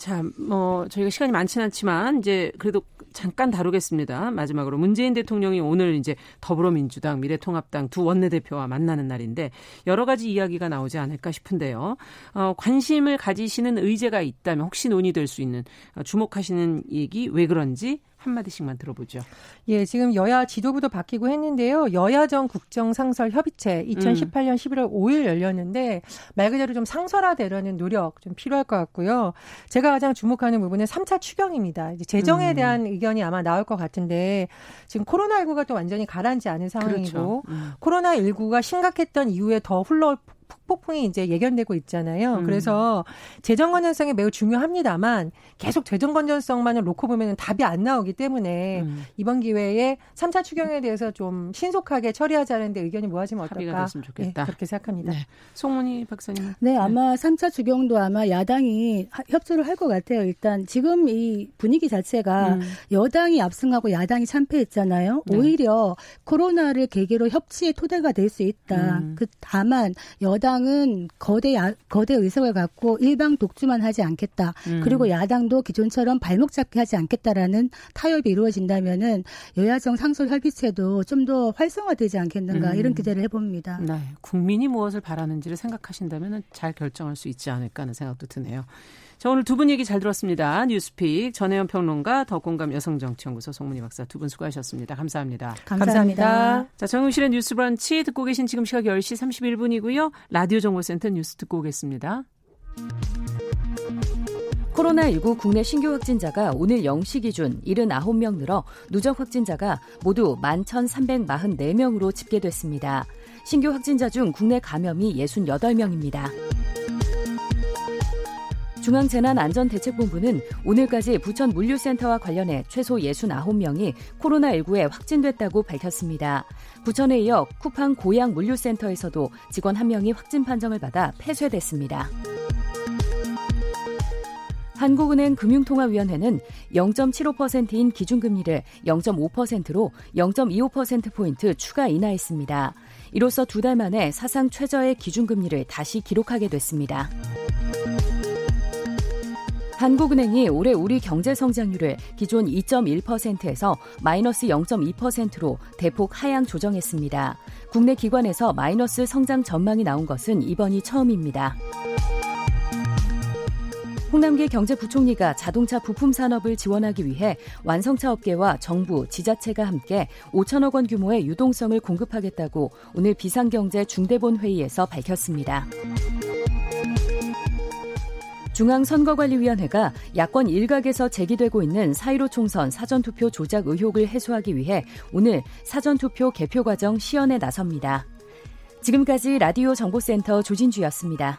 자, 뭐 저희가 시간이 많지는 않지만 이제 그래도 잠깐 다루겠습니다. 마지막으로 문재인 대통령이 오늘 이제 더불어민주당, 미래통합당 두 원내대표와 만나는 날인데 여러 가지 이야기가 나오지 않을까 싶은데요. 어, 관심을 가지시는 의제가 있다면 혹시 논의될 수 있는 어, 주목하시는 얘기 왜 그런지 한마디씩만 들어보죠. 예, 지금 여야 지도부도 바뀌고 했는데요. 여야정 국정상설 협의체 2018년 음. 11월 5일 열렸는데 말 그대로 좀 상설화되려는 노력 좀 필요할 것 같고요. 제가 가장 주목하는 부분은 3차 추경입니다. 이제 재정에 음. 대한 의견이 아마 나올 것 같은데 지금 코로나19가 또 완전히 가라앉지 않은 상황이고 그렇죠. 음. 코로나19가 심각했던 이후에 더 흘러 폭풍이 이제 예견되고 있잖아요. 음. 그래서 재정 건전성이 매우 중요합니다만 계속 재정 건전성만을 놓고 보면 답이 안 나오기 때문에 음. 이번 기회에 3차 추경에 대해서 좀 신속하게 처리하자는 데 의견이 모아지면 어떨까? 네, 그렇게 생각합니다. 네. 송문희 박사님. 네, 아마 3차 추경도 아마 야당이 협조를 할 것 같아요. 일단 지금 이 분위기 자체가 음. 여당이 압승하고 야당이 참패했잖아요. 네. 오히려 코로나를 계기로 협치의 토대가 될 수 있다. 음. 그 다만 여당 여당은 거대 야, 거대 의석을 갖고 일방 독주만 하지 않겠다. 음. 그리고 야당도 기존처럼 발목 잡기 하지 않겠다라는 타협이 이루어진다면은 여야정 상설 협의체도 좀 더 활성화되지 않겠는가 음. 이런 기대를 해봅니다. 네, 국민이 무엇을 바라는지를 생각하신다면 잘 결정할 수 있지 않을까 하는 생각도 드네요. 자, 오늘 두 분 얘기 잘 들었습니다. 뉴스픽 전혜연 평론가, 더공감 여성정치연구소 송문희 박사 두 분 수고하셨습니다. 감사합니다. 감사합니다. 감사합니다. 자, 정용실의 뉴스 브런치 듣고 계신 지금 시각 10시 31분이고요. 라디오 정보센터 뉴스 듣고 오겠습니다. 코로나19 국내 신규 확진자가 오늘 0시 기준 79명 늘어 누적 확진자가 모두 11,344명으로 집계됐습니다. 신규 확진자 중 국내 감염이 68명입니다. 중앙재난안전대책본부는 오늘까지 부천 물류센터와 관련해 최소 69명이 코로나19에 확진됐다고 밝혔습니다. 부천에 이어 쿠팡 고양 물류센터에서도 직원 1명이 확진 판정을 받아 폐쇄됐습니다. 한국은행 금융통화위원회는 0.75%인 기준금리를 0.5%로 0.25%포인트 추가 인하했습니다. 이로써 두 달 만에 사상 최저의 기준금리를 다시 기록하게 됐습니다. 한국은행이 올해 우리 경제 성장률을 기존 2.1%에서 마이너스 0.2%로 대폭 하향 조정했습니다. 국내 기관에서 마이너스 성장 전망이 나온 것은 이번이 처음입니다. 홍남기 경제부총리가 자동차 부품 산업을 지원하기 위해 완성차 업계와 정부, 지자체가 함께 5천억 원 규모의 유동성을 공급하겠다고 오늘 비상경제 중대본 회의에서 밝혔습니다. 중앙선거관리위원회가 야권 일각에서 제기되고 있는 사1로 총선 사전투표 조작 의혹을 해소하기 위해 오늘 사전투표 개표 과정 시연에 나섭니다. 지금까지 라디오 정보센터 조진주였습니다.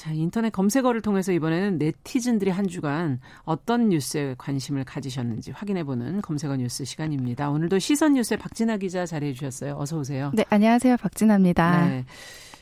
자, 인터넷 검색어를 통해서 이번에는 네티즌들이 한 주간 어떤 뉴스에 관심을 가지셨는지 확인해보는 검색어 뉴스 시간입니다. 오늘도 시선 뉴스의 박진아 기자 자리해 주셨어요. 어서 오세요. 네, 안녕하세요. 박진아입니다. 네.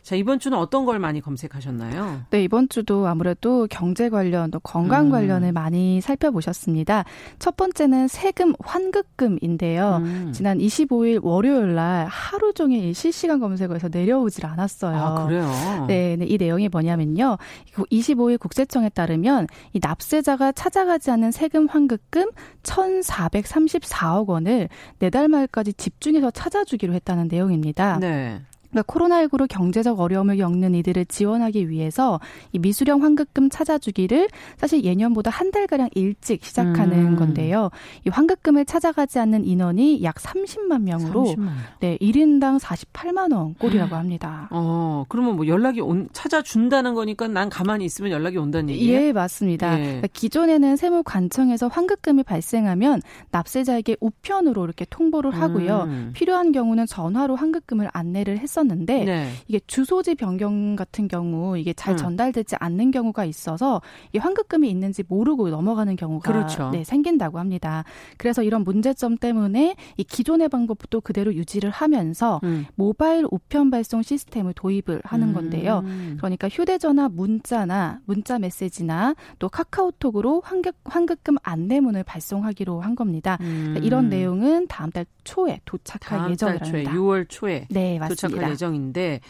자, 이번 주는 어떤 걸 많이 검색하셨나요? 네, 이번 주도 아무래도 경제 관련, 또 건강 음. 관련을 많이 살펴보셨습니다. 첫 번째는 세금 환급금인데요. 음. 지난 25일 월요일 날 하루 종일 실시간 검색어에서 내려오질 않았어요. 아, 그래요? 네, 네, 이 내용이 뭐냐면요. 25일 국세청에 따르면 이 납세자가 찾아가지 않은 세금 환급금 1,434억 원을 내달 말까지 집중해서 찾아주기로 했다는 내용입니다. 네. 그러니까 코로나19로 경제적 어려움을 겪는 이들을 지원하기 위해서 이 미수령 환급금 찾아주기를 사실 예년보다 한 달가량 일찍 시작하는 음. 건데요. 이 환급금을 찾아가지 않는 인원이 약 30만 명으로 30만. 네, 1인당 48만 원 꼴이라고 합니다. 어, 그러면 뭐 연락이 온 찾아준다는 거니까 난 가만히 있으면 연락이 온다는 얘기예요? 예, 맞습니다. 예. 그러니까 기존에는 세무관청에서 환급금이 발생하면 납세자에게 우편으로 이렇게 통보를 하고요. 음. 필요한 경우는 전화로 환급금을 안내를 했었 했었는데 네. 이게 주소지 변경 같은 경우 이게 잘 음. 전달되지 않는 경우가 있어서 이 환급금이 있는지 모르고 넘어가는 경우가 그렇죠. 네, 생긴다고 합니다. 그래서 이런 문제점 때문에 이 기존의 방법도 그대로 유지를 하면서 음. 모바일 우편 발송 시스템을 도입을 하는 음. 건데요. 그러니까 휴대전화 문자나 문자 메시지나 또 카카오톡으로 환급, 환급금 안내문을 발송하기로 한 겁니다. 그러니까 이런 음. 내용은 다음 달 초에 도착할 예정이랍니다. 6월 초에 네, 맞습니다. 예정인데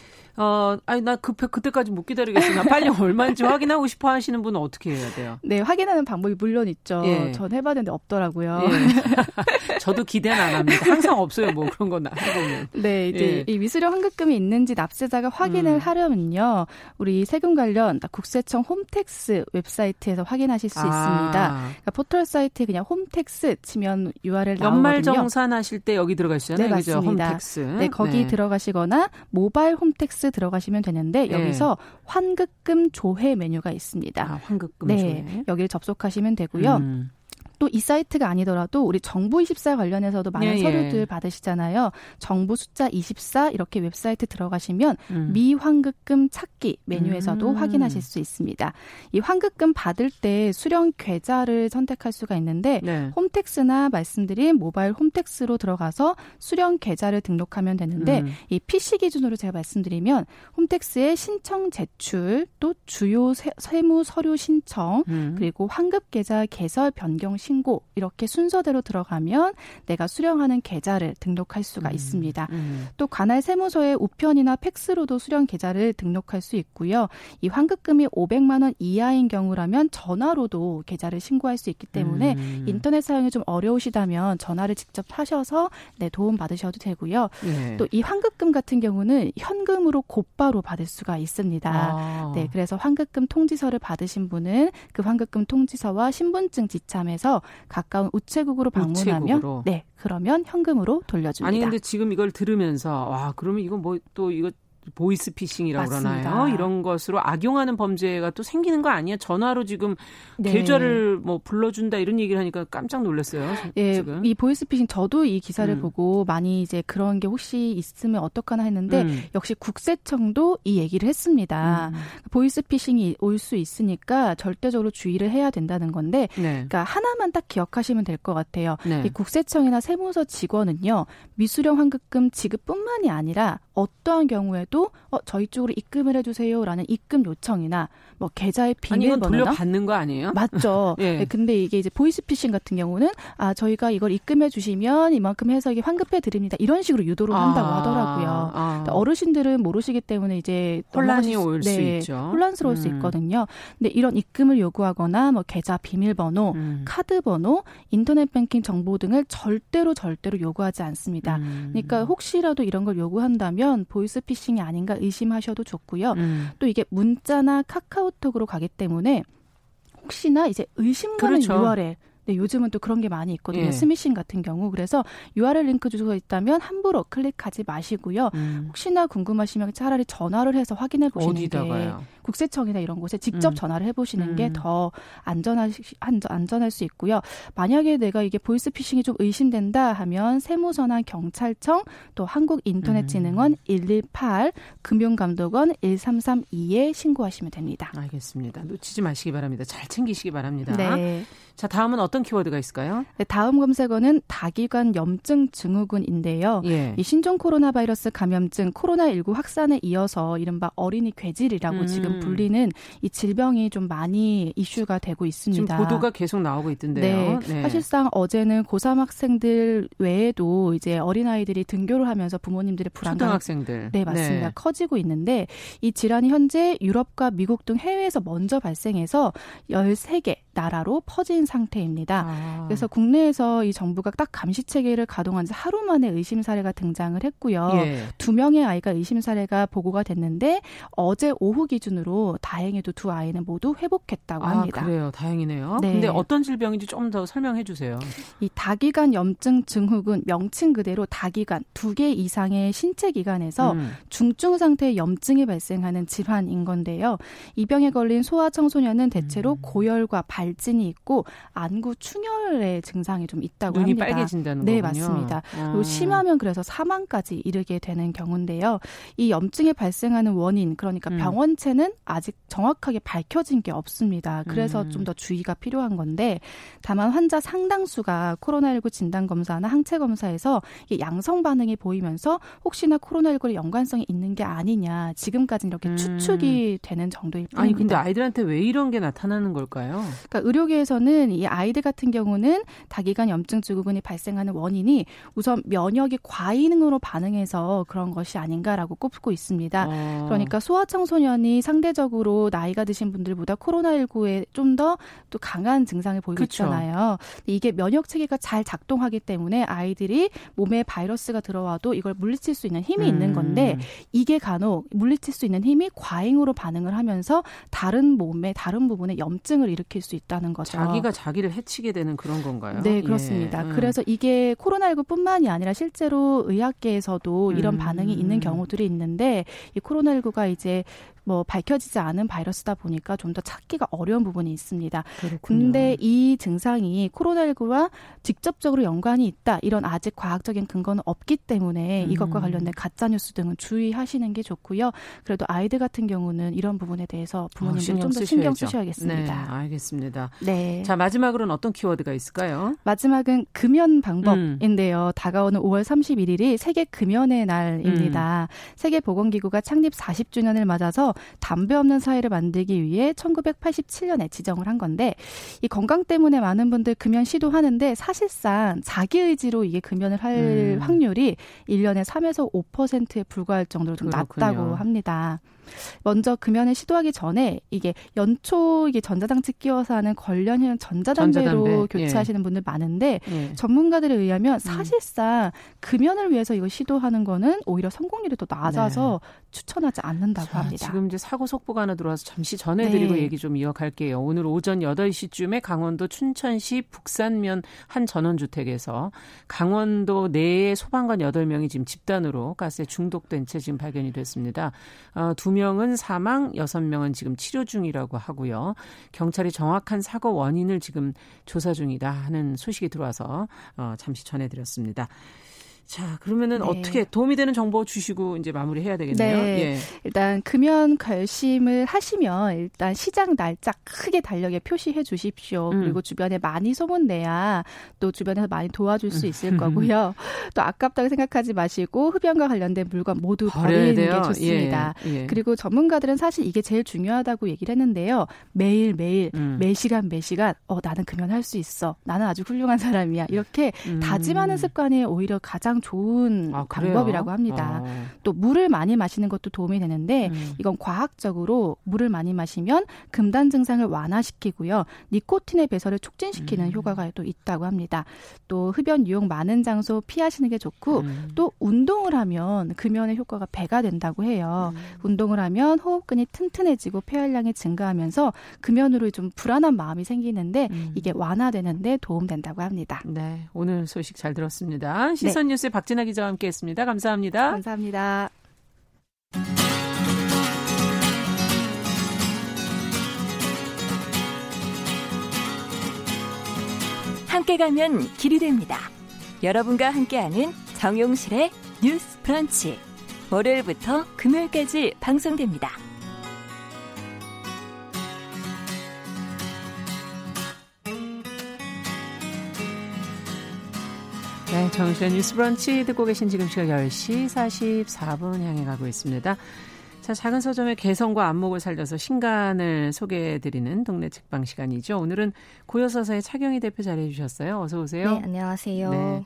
어, 아니, 나 급해, 그때까지 못 기다리겠어. 나 빨리 얼마인지 확인하고 싶어 하시는 분은 어떻게 해야 돼요? 네, 확인하는 방법이 물론 있죠. 예. 전 해봤는데 없더라고요. 예. 저도 기대는 안 합니다. 항상 없어요, 뭐 그런 건 해보면. 네, 이제 예. 이 미수령 환급금이 있는지 납세자가 확인을 음. 하려면요. 우리 세금 관련 국세청 홈택스 웹사이트에서 확인하실 수 아. 있습니다. 그러니까 포털 사이트에 그냥 홈택스 치면 URL 나오거든요. 연말 정산하실 때 여기 들어가시잖아요. 네, 맞습니다. 홈택스. 네, 거기 네. 들어가시거나 모바일 홈택스 들어가시면 되는데 네. 여기서 환급금 조회 메뉴가 있습니다. 아, 환급금 네, 조회. 여기를 접속하시면 되고요. 음. 또 이 사이트가 아니더라도 우리 정부 24 관련해서도 많은 예, 예. 서류들 받으시잖아요. 정부 숫자 24 이렇게 웹사이트 들어가시면 음. 미환급금 찾기 메뉴에서도 음. 확인하실 수 있습니다. 이 환급금 받을 때 수령 계좌를 선택할 수가 있는데 네. 홈택스나 말씀드린 모바일 홈택스로 들어가서 수령 계좌를 등록하면 되는데 음. 이 PC 기준으로 제가 말씀드리면 홈택스의 신청 제출 또 주요 세, 무 서류 신청 음. 그리고 환급 계좌 개설 변경 시 신고 이렇게 순서대로 들어가면 내가 수령하는 계좌를 등록할 수가 음, 있습니다. 음. 또 관할 세무서에 우편이나 팩스로도 수령 계좌를 등록할 수 있고요. 이 환급금이 500만 원 이하인 경우라면 전화로도 계좌를 신고할 수 있기 때문에 음. 인터넷 사용이 좀 어려우시다면 전화를 직접 하셔서 네, 도움 받으셔도 되고요. 네. 또이 환급금 같은 경우는 현금으로 곧바로 받을 수가 있습니다. 아. 네, 그래서 환급금 통지서를 받으신 분은 그 환급금 통지서와 신분증 지참해서 가까운 우체국으로 방문하면 우체국으로. 네 그러면 현금으로 돌려줍니다. 아니 근데 지금 이걸 들으면서 와 그러면 이거 뭐또 이거 보이스피싱이라고 그러나요? 이런 것으로 악용하는 범죄가 또 생기는 거 아니야? 전화로 지금 네. 계좌를 뭐 불러준다 이런 얘기를 하니까 깜짝 놀랐어요. 예, 지금. 이 보이스피싱 저도 이 기사를 음. 보고 많이 이제 그런 게 혹시 있으면 어떡하나 했는데 음. 역시 국세청도 이 얘기를 했습니다. 음. 보이스피싱이 올 수 있으니까 절대적으로 주의를 해야 된다는 건데, 네. 그러니까 하나만 딱 기억하시면 될 것 같아요. 네. 이 국세청이나 세무서 직원은요 미수령 환급금 지급뿐만이 아니라 어떠한 경우에도 어, 저희 쪽으로 입금을 해주세요라는 입금 요청이나 뭐 계좌의 비밀번호나 돌려받는 거 아니에요? 맞죠. 예. 네, 근데 이게 이제 보이스피싱 같은 경우는 아 저희가 이걸 입금해 주시면 이만큼 해서 이게 환급해 드립니다. 이런 식으로 유도를 아, 한다고 하더라고요. 아. 어르신들은 모르시기 때문에 이제 혼란이 올수 네, 있죠. 혼란스러울 음. 수 있거든요. 근데 이런 입금을 요구하거나 뭐 계좌 비밀번호, 음. 카드 번호, 인터넷 뱅킹 정보 등을 절대로 절대로 요구하지 않습니다. 음. 그러니까 혹시라도 이런 걸 요구한다면 보이스피싱이 아닌가 의심하셔도 좋고요. 음. 또 이게 문자나 카카오톡으로 가기 때문에 혹시나 이제 의심 가는 그렇죠. URL 네, 요즘은 또 그런 게 많이 있거든요. 예. 스미싱 같은 경우. 그래서 URL 링크 주소가 있다면 함부로 클릭하지 마시고요. 음. 혹시나 궁금하시면 차라리 전화를 해서 확인해 보시는 어디다가요? 게 국세청이나 이런 곳에 직접 음. 전화를 해보시는 게더 안전할, 안전할 수 있고요. 만약에 내가 이게 보이스피싱이 좀 의심된다 하면 세무서나 경찰청 또 한국인터넷진흥원 음. 118 금융감독원 1332에 신고하시면 됩니다. 알겠습니다. 놓치지 마시기 바랍니다. 잘 챙기시기 바랍니다. 네. 자, 다음은 어떤 키워드가 있을까요? 네, 다음 검색어는 다기관 염증 증후군인데요. 예. 이 신종 코로나 바이러스 감염증 코로나19 확산에 이어서 이른바 어린이 괴질이라고 음. 지금 불리는 이 질병이 좀 많이 이슈가 되고 있습니다. 지금 보도가 계속 나오고 있던데요. 네. 네. 사실상 어제는 고3 학생들 외에도 이제 어린아이들이 등교를 하면서 부모님들의 불안감 초등학생들. 네, 맞습니다. 네. 커지고 있는데 이 질환이 현재 유럽과 미국 등 해외에서 먼저 발생해서 13개 나라로 퍼진 상태입니다. 아. 그래서 국내에서 이 정부가 딱 감시 체계를 가동한 지 하루 만에 의심 사례가 등장을 했고요. 예. 두 명의 아이가 의심 사례가 보고가 됐는데 어제 오후 기준으로 다행히도 두 아이는 모두 회복했다고 아, 합니다. 그래요. 다행이네요. 네. 근데 어떤 질병인지 좀 더 설명해 주세요. 이 다기관 염증 증후군 명칭 그대로 다기관 두 개 이상의 신체 기관에서 음. 중증 상태의 염증이 발생하는 질환인 건데요. 이 병에 걸린 소아 청소년은 대체로 음. 고열과 발 진이 있고 안구 충혈의 증상이 좀 있다고 눈이 합니다. 빨개진다는 네, 거군요. 맞습니다. 아. 심하면 그래서 사망까지 이르게 되는 경우인데요. 이 염증이 발생하는 원인 그러니까 음. 병원체는 아직 정확하게 밝혀진 게 없습니다. 그래서 음. 좀더 주의가 필요한 건데 다만 환자 상당수가 코로나19 진단 검사나 항체 검사에서 양성 반응이 보이면서 혹시나 코로나19에 연관성이 있는 게 아니냐 지금까지는 이렇게 음. 추측이 되는 정도일 뿐입니다. 아니 근데 아이들한테 왜 이런 게 나타나는 걸까요? 그러니까 의료계에서는 이 아이들 같은 경우는 다기관 염증 증후군이 발생하는 원인이 우선 면역이 과잉으로 반응해서 그런 것이 아닌가라고 꼽고 있습니다. 어. 그러니까 소아 청소년이 상대적으로 나이가 드신 분들보다 코로나19에 좀 더 또 강한 증상을 보이고 그쵸. 있잖아요. 이게 면역 체계가 잘 작동하기 때문에 아이들이 몸에 바이러스가 들어와도 이걸 물리칠 수 있는 힘이 음. 있는 건데 이게 간혹 물리칠 수 있는 힘이 과잉으로 반응을 하면서 다른 몸의 다른 부분에 염증을 일으킬 수 있다는 거죠. 자기가 자기를 해치게 되는 그런 건가요? 네, 그렇습니다. 예. 그래서 이게 코로나19뿐만이 아니라 실제로 의학계에서도 이런 음. 반응이 있는 경우들이 있는데 이 코로나19가 이제 뭐 밝혀지지 않은 바이러스다 보니까 좀 더 찾기가 어려운 부분이 있습니다. 그렇군요. 근데 이 증상이 코로나19와 직접적으로 연관이 있다 이런 아직 과학적인 근거는 없기 때문에 음. 이것과 관련된 가짜 뉴스 등은 주의하시는 게 좋고요. 그래도 아이들 같은 경우는 이런 부분에 대해서 부모님들 어, 좀더 신경 쓰셔야겠습니다. 네, 알겠습니다. 네. 자 마지막으로는 어떤 키워드가 있을까요? 마지막은 금연 방법인데요. 음. 다가오는 5월 31일이 세계 금연의 날입니다. 음. 세계 보건기구가 창립 40주년을 맞아서 담배 없는 사회를 만들기 위해 1987년에 지정을 한 건데 이 건강 때문에 많은 분들 금연 시도하는데 사실상 자기 의지로 이게 금연을 할 음. 확률이 1년에 3에서 5%에 불과할 정도로 좀 그렇군요. 낮다고 합니다. 먼저 금연을 시도하기 전에 이게 연초 이게 전자장치 끼워서 하는 관련형 전자담배로 전자담배. 교체하시는 예. 분들 많은데 예. 전문가들에 의하면 음. 사실상 금연을 위해서 이거 시도하는 거는 오히려 성공률이 더 낮아서 네. 추천하지 않는다고 자, 합니다. 지금 이제 사고 속보가 하나 들어와서 잠시 전해드리고 네. 얘기 좀 이어갈게요. 오늘 오전 8시쯤에 강원도 춘천시 북산면 한 전원주택에서 강원도 내에 소방관 8명이 지금 집단으로 가스에 중독된 채 지금 발견이 됐습니다. 어, 두 2명은 사망, 6명은 지금 치료 중이라고 하고요. 경찰이 정확한 사고 원인을 지금 조사 중이다 하는 소식이 들어와서 어, 잠시 전해드렸습니다. 자, 그러면은 네. 어떻게 도움이 되는 정보 주시고 이제 마무리해야 되겠네요. 네. 예. 일단 금연 결심을 하시면 일단 시작 날짜 크게 달력에 표시해 주십시오. 음. 그리고 주변에 많이 소문내야 또 주변에서 많이 도와줄 수 있을 거고요. 또 아깝다고 생각하지 마시고 흡연과 관련된 물건 모두 버리는 게 좋습니다. 예. 예. 그리고 전문가들은 사실 이게 제일 중요하다고 얘기를 했는데요. 매일 매일 음. 매 시간 매 시간 어 나는 금연할 수 있어. 나는 아주 훌륭한 사람이야. 이렇게 음. 다짐하는 습관이 오히려 가장 좋은 아, 방법이라고 합니다. 아. 또 물을 많이 마시는 것도 도움이 되는데 음. 이건 과학적으로 물을 많이 마시면 금단 증상을 완화시키고요. 니코틴의 배설을 促진시키는 음. 효과가 또 있다고 합니다. 또 흡연 유용 많은 장소 피하시는 게 좋고 음. 또 운동을 하면 금연의 효과가 배가 된다고 해요. 음. 운동을 하면 호흡근이 튼튼해지고 폐활량이 증가하면서 금연으로 좀 불안한 마음이 생기는데 음. 이게 완화되는데 도움된다고 합니다. 네, 오늘 소식 잘 들었습니다. 시선 네. 뉴스 뉴스 박진아 기자와 함께했습니다. 감사합니다. 감사합니다. 함께 가면 길이 됩니다. 여러분과 함께하는 정용실의 뉴스 브런치. 월요일부터 금요일까지 방송됩니다. 네, 정신의 뉴스 브런치 듣고 계신 지금 시각 10시 44분 향해 가고 있습니다. 자, 작은 서점의 개성과 안목을 살려서 신간을 소개해드리는 동네 책방 시간이죠. 오늘은 고요서사의 차경희 대표 자리해 주셨어요. 어서 오세요. 네, 안녕하세요. 네.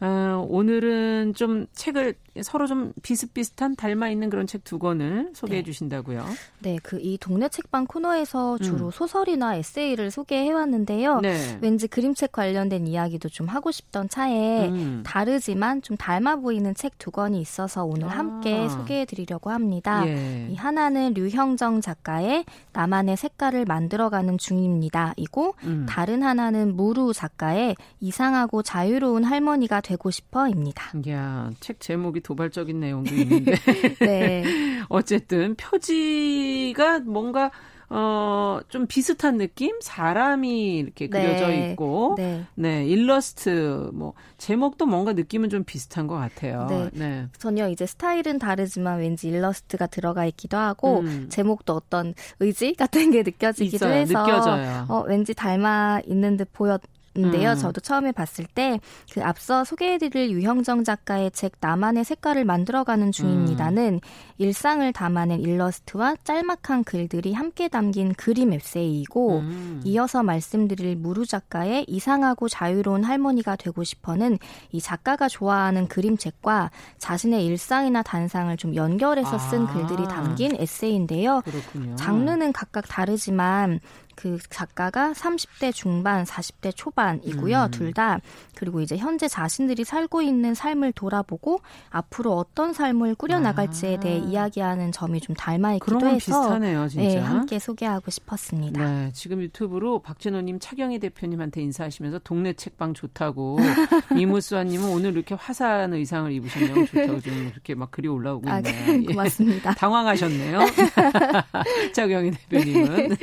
어, 오늘은 좀 책을 서로 좀 비슷비슷한 닮아 있는 그런 책 두 권을 소개해 네. 주신다고요. 네, 그 이 동네 책방 코너에서 주로 음. 소설이나 에세이를 소개해 왔는데요. 네. 왠지 그림책 관련된 이야기도 좀 하고 싶던 차에 음. 다르지만 좀 닮아 보이는 책 두 권이 있어서 오늘 아. 함께 소개해 드리려고 합니다. 예. 이 하나는 류형정 작가의 나만의 색깔을 만들어가는 중입니다. 이고 음. 다른 하나는 무루 작가의 이상하고 자유로운 할머니가 되고 싶어입니다. 야, 책 제목이 도발적인 내용도 있는데. 네. 어쨌든 표지가 뭔가 어, 좀 비슷한 느낌? 사람이 이렇게 네. 그려져 네. 있고, 네. 네. 일러스트, 뭐, 제목도 뭔가 느낌은 좀 비슷한 것 같아요. 네. 네. 전혀 이제 스타일은 다르지만 왠지 일러스트가 들어가 있기도 하고, 음. 제목도 어떤 의지 같은 게 느껴지기도 있어요. 해서, 느껴져요. 어, 왠지 닮아 있는 듯 보였, 인데요. 음. 저도 처음에 봤을 때 그 앞서 소개해드릴 유형정 작가의 책 나만의 색깔을 만들어가는 중입니다는 음. 일상을 담아낸 일러스트와 짤막한 글들이 함께 담긴 그림 에세이이고 음. 이어서 말씀드릴 무루 작가의 이상하고 자유로운 할머니가 되고 싶어는 이 작가가 좋아하는 그림책과 자신의 일상이나 단상을 좀 연결해서 쓴 아. 글들이 담긴 에세이인데요. 그렇군요. 장르는 각각 다르지만 그 작가가 30대 중반, 40대 초반이고요. 음. 둘다 그리고 이제 현재 자신들이 살고 있는 삶을 돌아보고 앞으로 어떤 삶을 꾸려 나갈지에 대해 아. 이야기하는 점이 좀 닮아 있기도 해서 비슷하네요, 진짜. 네, 함께 소개하고 싶었습니다. 네, 지금 유튜브로 박진호 님, 차경희 대표님한테 인사하시면서 동네 책방 좋다고 이무수아 님은 오늘 이렇게 화사한 의상을 입으셨냐고 좋다고 좀 이렇게 막 글이 올라오고 아, 있네요. 아, 고맙습니다. 예. 당황하셨네요. 차경희 대표님은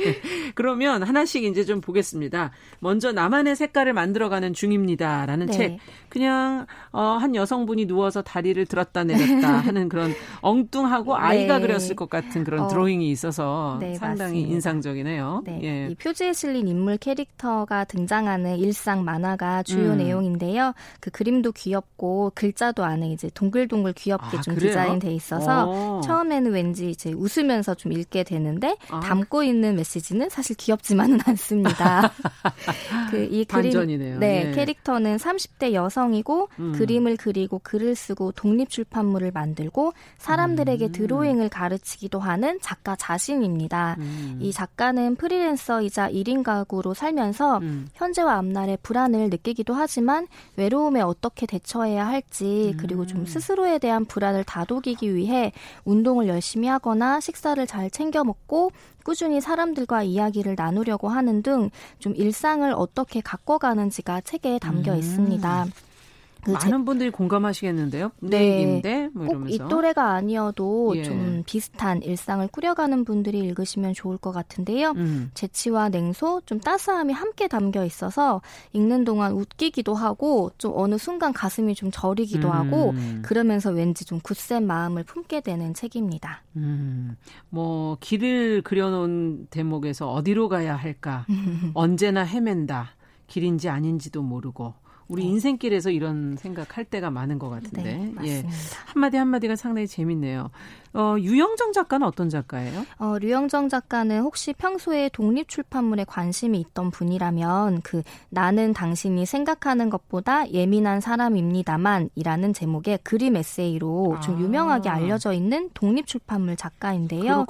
그러면 그러면 하나씩 이제 좀 보겠습니다. 먼저 나만의 색깔을 만들어가는 중입니다라는 네. 책. 그냥 어, 한 여성분이 누워서 다리를 들었다 내렸다 하는 그런 엉뚱하고 네. 아이가 그렸을 것 같은 그런 어. 드로잉이 있어서 네, 상당히 맞습니다. 인상적이네요. 네. 예. 이 표지에 실린 인물 캐릭터가 등장하는 일상 만화가 주요 음. 내용인데요. 그 그림도 귀엽고 글자도 안에 이제 동글동글 귀엽게 아, 좀 디자인돼 있어서 오. 처음에는 왠지 이제 웃으면서 좀 읽게 되는데 아. 담고 있는 메시지는 사실 귀 엽지만은 않습니다. 그 이 그림 반전이네요. 네, 예. 캐릭터는 30대 여성이고 음. 그림을 그리고 글을 쓰고 독립 출판물을 만들고 사람들에게 음. 드로잉을 가르치기도 하는 작가 자신입니다. 음. 이 작가는 프리랜서이자 1인 가구로 살면서 음. 현재와 앞날의 불안을 느끼기도 하지만 외로움에 어떻게 대처해야 할지 그리고 좀 음. 스스로에 대한 불안을 다독이기 위해 운동을 열심히 하거나 식사를 잘 챙겨 먹고 꾸준히 사람들과 이야기를 나누려고 하는 등 좀 일상을 어떻게 가꿔가는지가 책에 담겨 음. 있습니다. 그 많은 분들이 공감하시겠는데요. 네. 뭐 꼭이 또래가 아니어도 예. 좀 비슷한 일상을 꾸려가는 분들이 읽으시면 좋을 것 같은데요. 음. 재치와 냉소, 좀 따스함이 함께 담겨 있어서 읽는 동안 웃기기도 하고 좀 어느 순간 가슴이 좀 저리기도 음. 하고 그러면서 왠지 좀 굳센 마음을 품게 되는 책입니다. 음. 뭐 길을 그려놓은 대목에서 어디로 가야 할까? 언제나 헤맨다. 길인지 아닌지도 모르고 우리 네. 인생길에서 이런 생각할 때가 많은 것 같은데. 네, 예. 한마디 한마디가 상당히 재밌네요. 어, 유영정 작가는 어떤 작가예요? 어, 류영정 작가는 혹시 평소에 독립 출판물에 관심이 있던 분이라면 그 나는 당신이 생각하는 것보다 예민한 사람입니다만이라는 제목의 그림 에세이로 아. 좀 유명하게 알려져 있는 독립 출판물 작가인데요.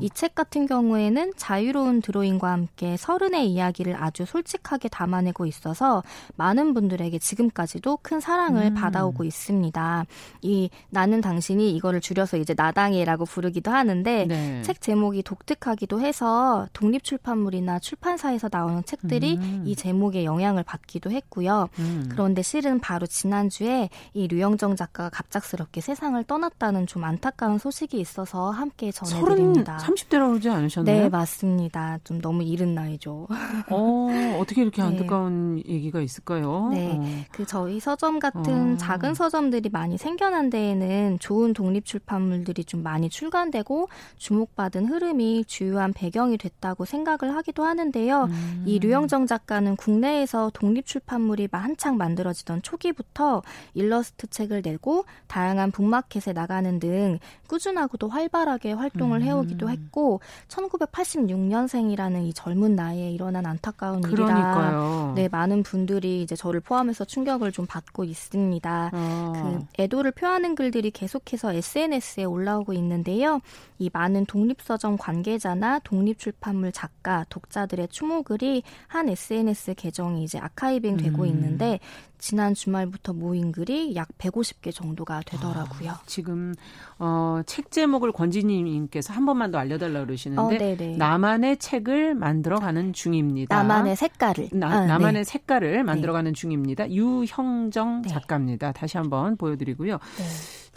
이책 같은 경우에는 자유로운 드로잉과 함께 서른의 이야기를 아주 솔직하게 담아내고 있어서 많은 분들에게 지금까지도 큰 사랑을 음. 받아오고 있습니다. 이 나는 당신이 이거를 줄여서 이제 나당 마당이라고 부르기도 하는데 네. 책 제목이 독특하기도 해서 독립 출판물이나 출판사에서 나오는 책들이 음. 이 제목에 영향을 받기도 했고요. 음. 그런데 실은 바로 지난주에 이 류영정 작가가 갑작스럽게 세상을 떠났다는 좀 안타까운 소식이 있어서 함께 전해드립니다. 30대라고 그러지 않으셨나요? 네, 맞습니다. 좀 너무 이른 나이죠. 어, 어떻게 이렇게 네. 안타까운 네. 얘기가 있을까요? 네, 어. 그 저희 서점 같은 어. 작은 서점들이 많이 생겨난 데에는 좋은 독립 출판물들이 좀 많이 출간되고 주목받은 흐름이 주요한 배경이 됐다고 생각을 하기도 하는데요. 음. 이 류영정 작가는 국내에서 독립 출판물이 한창 만들어지던 초기부터 일러스트 책을 내고 다양한 북마켓에 나가는 등 꾸준하고도 활발하게 활동을 음. 해오기도 했고 1986년생이라는 이 젊은 나이에 일어난 안타까운 그러니까요. 일이라 네 많은 분들이 이제 저를 포함해서 충격을 좀 받고 있습니다. 어. 그 애도를 표하는 글들이 계속해서 SNS에 올라 오고 있는데요. 이 많은 독립서점 관계자나 독립출판물 작가, 독자들의 추모글이 한 SNS 계정이 이제 아카이빙 되고 음. 있는데 지난 주말부터 모인 글이 약 150개 정도가 되더라고요. 아, 지금 어, 책 제목을 권지님께서 한 번만 더 알려달라 그러시는데 어, 나만의 책을 만들어가는 중입니다. 나만의 색깔을 나, 아, 나만의 네. 색깔을 만들어가는 네. 중입니다. 유형정 네. 작가입니다. 다시 한번 보여드리고요. 네.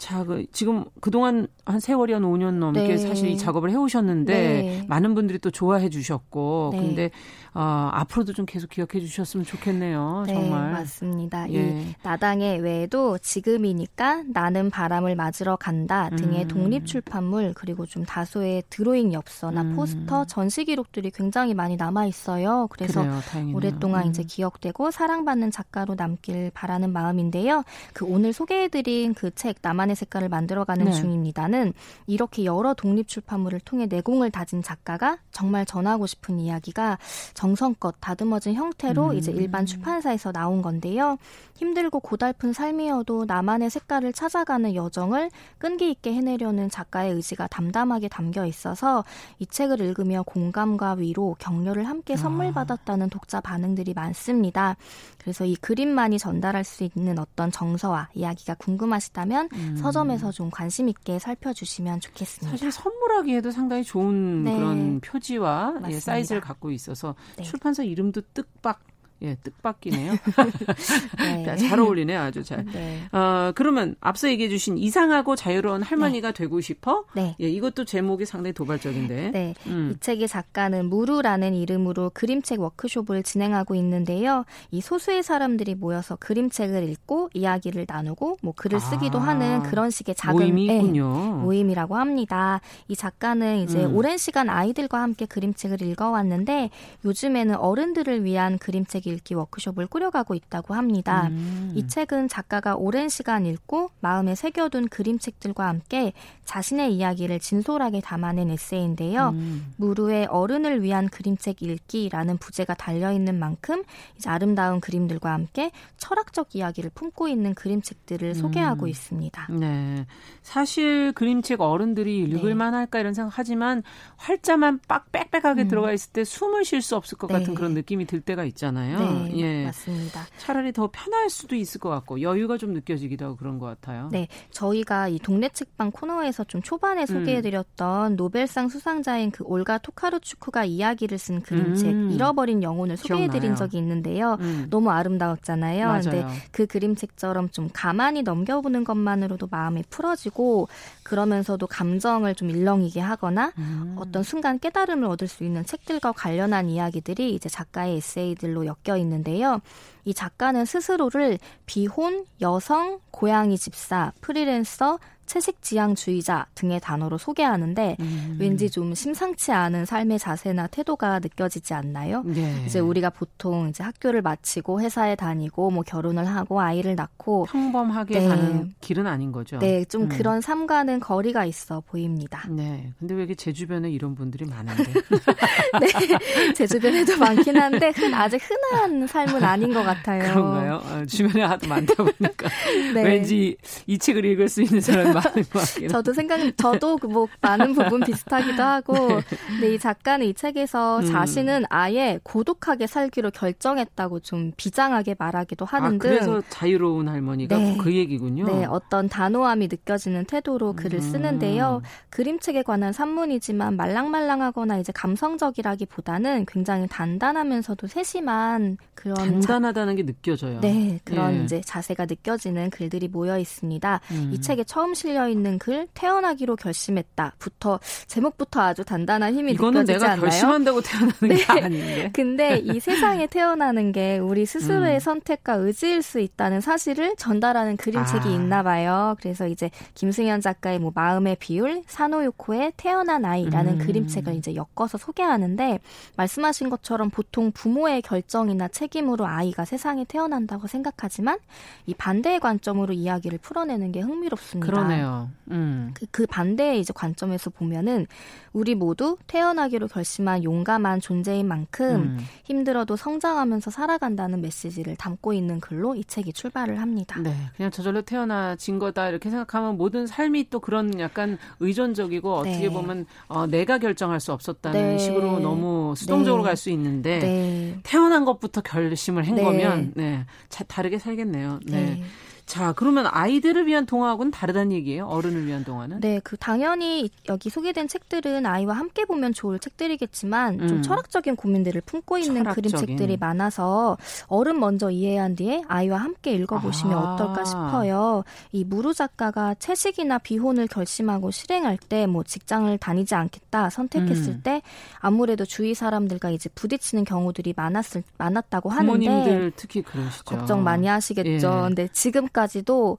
자, 그, 지금 그동안 한 세월이 한 5년 넘게 네. 사실 이 작업을 해오셨는데 네. 많은 분들이 또 좋아해 주셨고 네. 근데 어, 앞으로도 좀 계속 기억해 주셨으면 좋겠네요. 네, 정말. 맞습니다. 예. 이 나당의 외에도 지금이니까 나는 바람을 맞으러 간다 등의 음. 독립 출판물 그리고 좀 다소의 드로잉 엽서나 음. 포스터 전시 기록들이 굉장히 많이 남아 있어요. 그래서 그래요, 오랫동안 음. 이제 기억되고 사랑받는 작가로 남길 바라는 마음인데요. 그 오늘 소개해 드린 그 책 나만 나만의 색깔을 만들어가는 네. 중입니다는 이렇게 여러 독립 출판물을 통해 내공을 다진 작가가 정말 전하고 싶은 이야기가 정성껏 다듬어진 형태로 음. 이제 일반 출판사에서 나온 건데요. 힘들고 고달픈 삶이어도 나만의 색깔을 찾아가는 여정을 끈기 있게 해내려는 작가의 의지가 담담하게 담겨 있어서 이 책을 읽으며 공감과 위로, 격려를 함께 선물 받았다는 아. 독자 반응들이 많습니다. 그래서 이 그림만이 전달할 수 있는 어떤 정서와 이야기가 궁금하시다면 음. 서점에서 좀 관심 있게 살펴주시면 좋겠습니다. 사실 선물하기에도 상당히 좋은 네. 그런 표지와 예, 사이즈를 갖고 있어서 네. 출판사 이름도 뜻밖 예, 뜻밖이네요. 네. 잘 어울리네요, 아주 잘. 네. 어, 그러면 앞서 얘기해 주신 이상하고 자유로운 할머니가 네. 되고 싶어? 네. 예, 이것도 제목이 상당히 도발적인데. 네. 음. 이 책의 작가는 무루라는 이름으로 그림책 워크숍을 진행하고 있는데요. 이 소수의 사람들이 모여서 그림책을 읽고 이야기를 나누고 뭐 글을 아, 쓰기도 하는 그런 식의 작은 모임이군요. 네, 모임이라고 합니다. 이 작가는 이제 음. 오랜 시간 아이들과 함께 그림책을 읽어왔는데 요즘에는 어른들을 위한 그림책이 읽기 워크숍을 꾸려가고 있다고 합니다. 음. 이 책은 작가가 오랜 시간 읽고 마음에 새겨둔 그림책들과 함께 자신의 이야기를 진솔하게 담아낸 에세이인데요. 음. 무르의 어른을 위한 그림책 읽기라는 부제가 달려있는 만큼 아름다운 그림들과 함께 철학적 이야기를 품고 있는 그림책들을 음. 소개하고 있습니다. 네. 사실 그림책 어른들이 읽을만 네. 할까 이런 생각하지만 활자만 빡 빽빽하게 음. 들어가 있을 때 숨을 쉴 수 없을 것 네. 같은 그런 느낌이 들 때가 있잖아요. 네, 예. 맞습니다. 차라리 더 편할 수도 있을 것 같고 여유가 좀 느껴지기도 하고 그런 것 같아요. 네, 저희가 이 동네 책방 코너에서 좀 초반에 음. 소개해드렸던 음. 노벨상 수상자인 그 올가 토카르추크가 이야기를 쓴 그림책 음. 잃어버린 영혼을 소개해드린 적이 있는데요. 음. 너무 아름다웠잖아요. 맞아요. 근데 그 그림책처럼 좀 가만히 넘겨보는 것만으로도 마음이 풀어지고 그러면서도 감정을 좀 일렁이게 하거나 음. 어떤 순간 깨달음을 얻을 수 있는 책들과 관련한 이야기들이 이제 작가의 에세이들로 엮여 엮여 있는데요. 이 작가는 스스로를 비혼, 여성, 고양이 집사, 프리랜서, 채식 지향주의자 등의 단어로 소개하는데 음. 왠지 좀 심상치 않은 삶의 자세나 태도가 느껴지지 않나요? 네. 이제 우리가 보통 이제 학교를 마치고 회사에 다니고 뭐 결혼을 하고 아이를 낳고 평범하게 네. 가는 길은 아닌 거죠. 네, 좀 음. 그런 삶과는 거리가 있어 보입니다. 네. 근데 왜 이렇게 제 주변에 이런 분들이 많은데? 네. 제 주변에도 많긴 한데 흔 아직 흔한 삶은 아닌 것 같아요. 그런가요? 어, 주변에 하도 많다 보니까 네. 왠지 이 책을 읽을 수 있는 사람이. 저도 생각, 저도 그뭐 많은 부분 비슷하기도 하고, 네. 근데 이 작가는 이 책에서 음. 자신은 아예 고독하게 살기로 결정했다고 좀 비장하게 말하기도 하는 아, 등. 그래서 자유로운 할머니가 네. 그 얘기군요. 네, 어떤 단호함이 느껴지는 태도로 글을 음. 쓰는데요. 그림책에 관한 산문이지만 말랑말랑하거나 이제 감성적이라기보다는 굉장히 단단하면서도 세심한 그런 단단하다는 자... 게 느껴져요. 네, 그런 예. 이제 자세가 느껴지는 글들이 모여 있습니다. 음. 이 책에 처음 실 실려 있는 글 태어나기로 결심했다부터 제목부터 아주 단단한 힘이 이거는 느껴지지 내가 않나요? 결심한다고 태어나는 네. 게 아닌데. 근데 이 세상에 태어나는 게 우리 스스로의 음. 선택과 의지일 수 있다는 사실을 전달하는 그림책이 아. 있나 봐요. 그래서 이제 김승현 작가의 뭐 마음의 비율, 사노유코의 태어난 아이라는 음. 그림책을 이제 엮어서 소개하는데 말씀하신 것처럼 보통 부모의 결정이나 책임으로 아이가 세상에 태어난다고 생각하지만 이 반대의 관점으로 이야기를 풀어내는 게 흥미롭습니다. 그러네요. 음. 그, 그 반대의 이제 관점에서 보면은 우리 모두 태어나기로 결심한 용감한 존재인 만큼 음. 힘들어도 성장하면서 살아간다는 메시지를 담고 있는 글로 이 책이 출발을 합니다. 네, 그냥 저절로 태어나진 거다 이렇게 생각하면 모든 삶이 또 그런 약간 의존적이고 어떻게 네. 보면 어, 내가 결정할 수 없었다는 네. 식으로 너무 수동적으로 네. 갈수 있는데 네. 태어난 것부터 결심을 한 네. 거면 네, 다르게 살겠네요. 네. 네. 자, 그러면 아이들을 위한 동화하고는 다르다는 얘기예요? 어른을 위한 동화는? 네, 그 당연히 여기 소개된 책들은 아이와 함께 보면 좋을 책들이겠지만 음. 좀 철학적인 고민들을 품고 있는 철학적인. 그림 책들이 많아서 어른 먼저 이해한 뒤에 아이와 함께 읽어보시면 아. 어떨까 싶어요. 이 무루 작가가 채식이나 비혼을 결심하고 실행할 때 뭐 직장을 다니지 않겠다 선택했을 음. 때 아무래도 주위 사람들과 이제 부딪히는 경우들이 많았을 많았다고 하는데 부모님들 특히 그러시죠. 걱정 많이 하시겠죠. 예. 근데 지금까지 까지도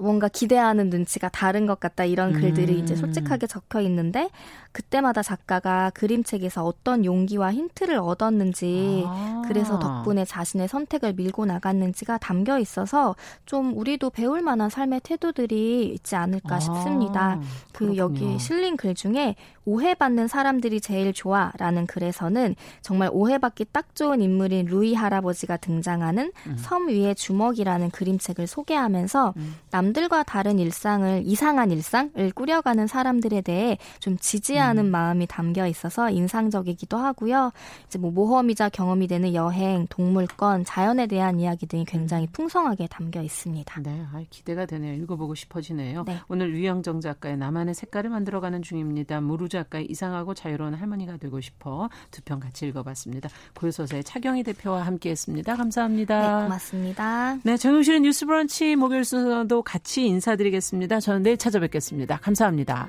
뭔가 기대하는 눈치가 다른 것 같다 이런 글들이 음. 이제 솔직하게 적혀 있는데 그때마다 작가가 그림책에서 어떤 용기와 힌트를 얻었는지 아. 그래서 덕분에 자신의 선택을 밀고 나갔는지가 담겨 있어서 좀 우리도 배울 만한 삶의 태도들이 있지 않을까 아. 싶습니다. 그 그렇군요. 여기 실린 글 중에 오해받는 사람들이 제일 좋아라는 글에서는 정말 오해받기 딱 좋은 인물인 루이 할아버지가 등장하는 음. 섬 위의 주먹이라는 그림책을 소개하면서 음. 남들과 다른 일상을 이상한 일상을 꾸려가는 사람들에 대해 좀 지지하는 하는 음. 마음이 담겨 있어서 인상적이기도 하고요. 이제 뭐 모험이자 경험이 되는 여행, 동물권, 자연에 대한 이야기 등이 굉장히 음. 풍성하게 담겨 있습니다. 네, 기대가 되네요. 읽어보고 싶어지네요. 네. 오늘 유영정 작가의 나만의 색깔을 만들어가는 중입니다. 무루 작가의 이상하고 자유로운 할머니가 되고 싶어 두 편 같이 읽어봤습니다. 고요서사의 차경희 대표와 함께했습니다. 감사합니다. 네, 고맙습니다. 네, 정용실의 뉴스브런치 목요일 순서도 같이 인사드리겠습니다. 저는 내일 찾아뵙겠습니다. 감사합니다.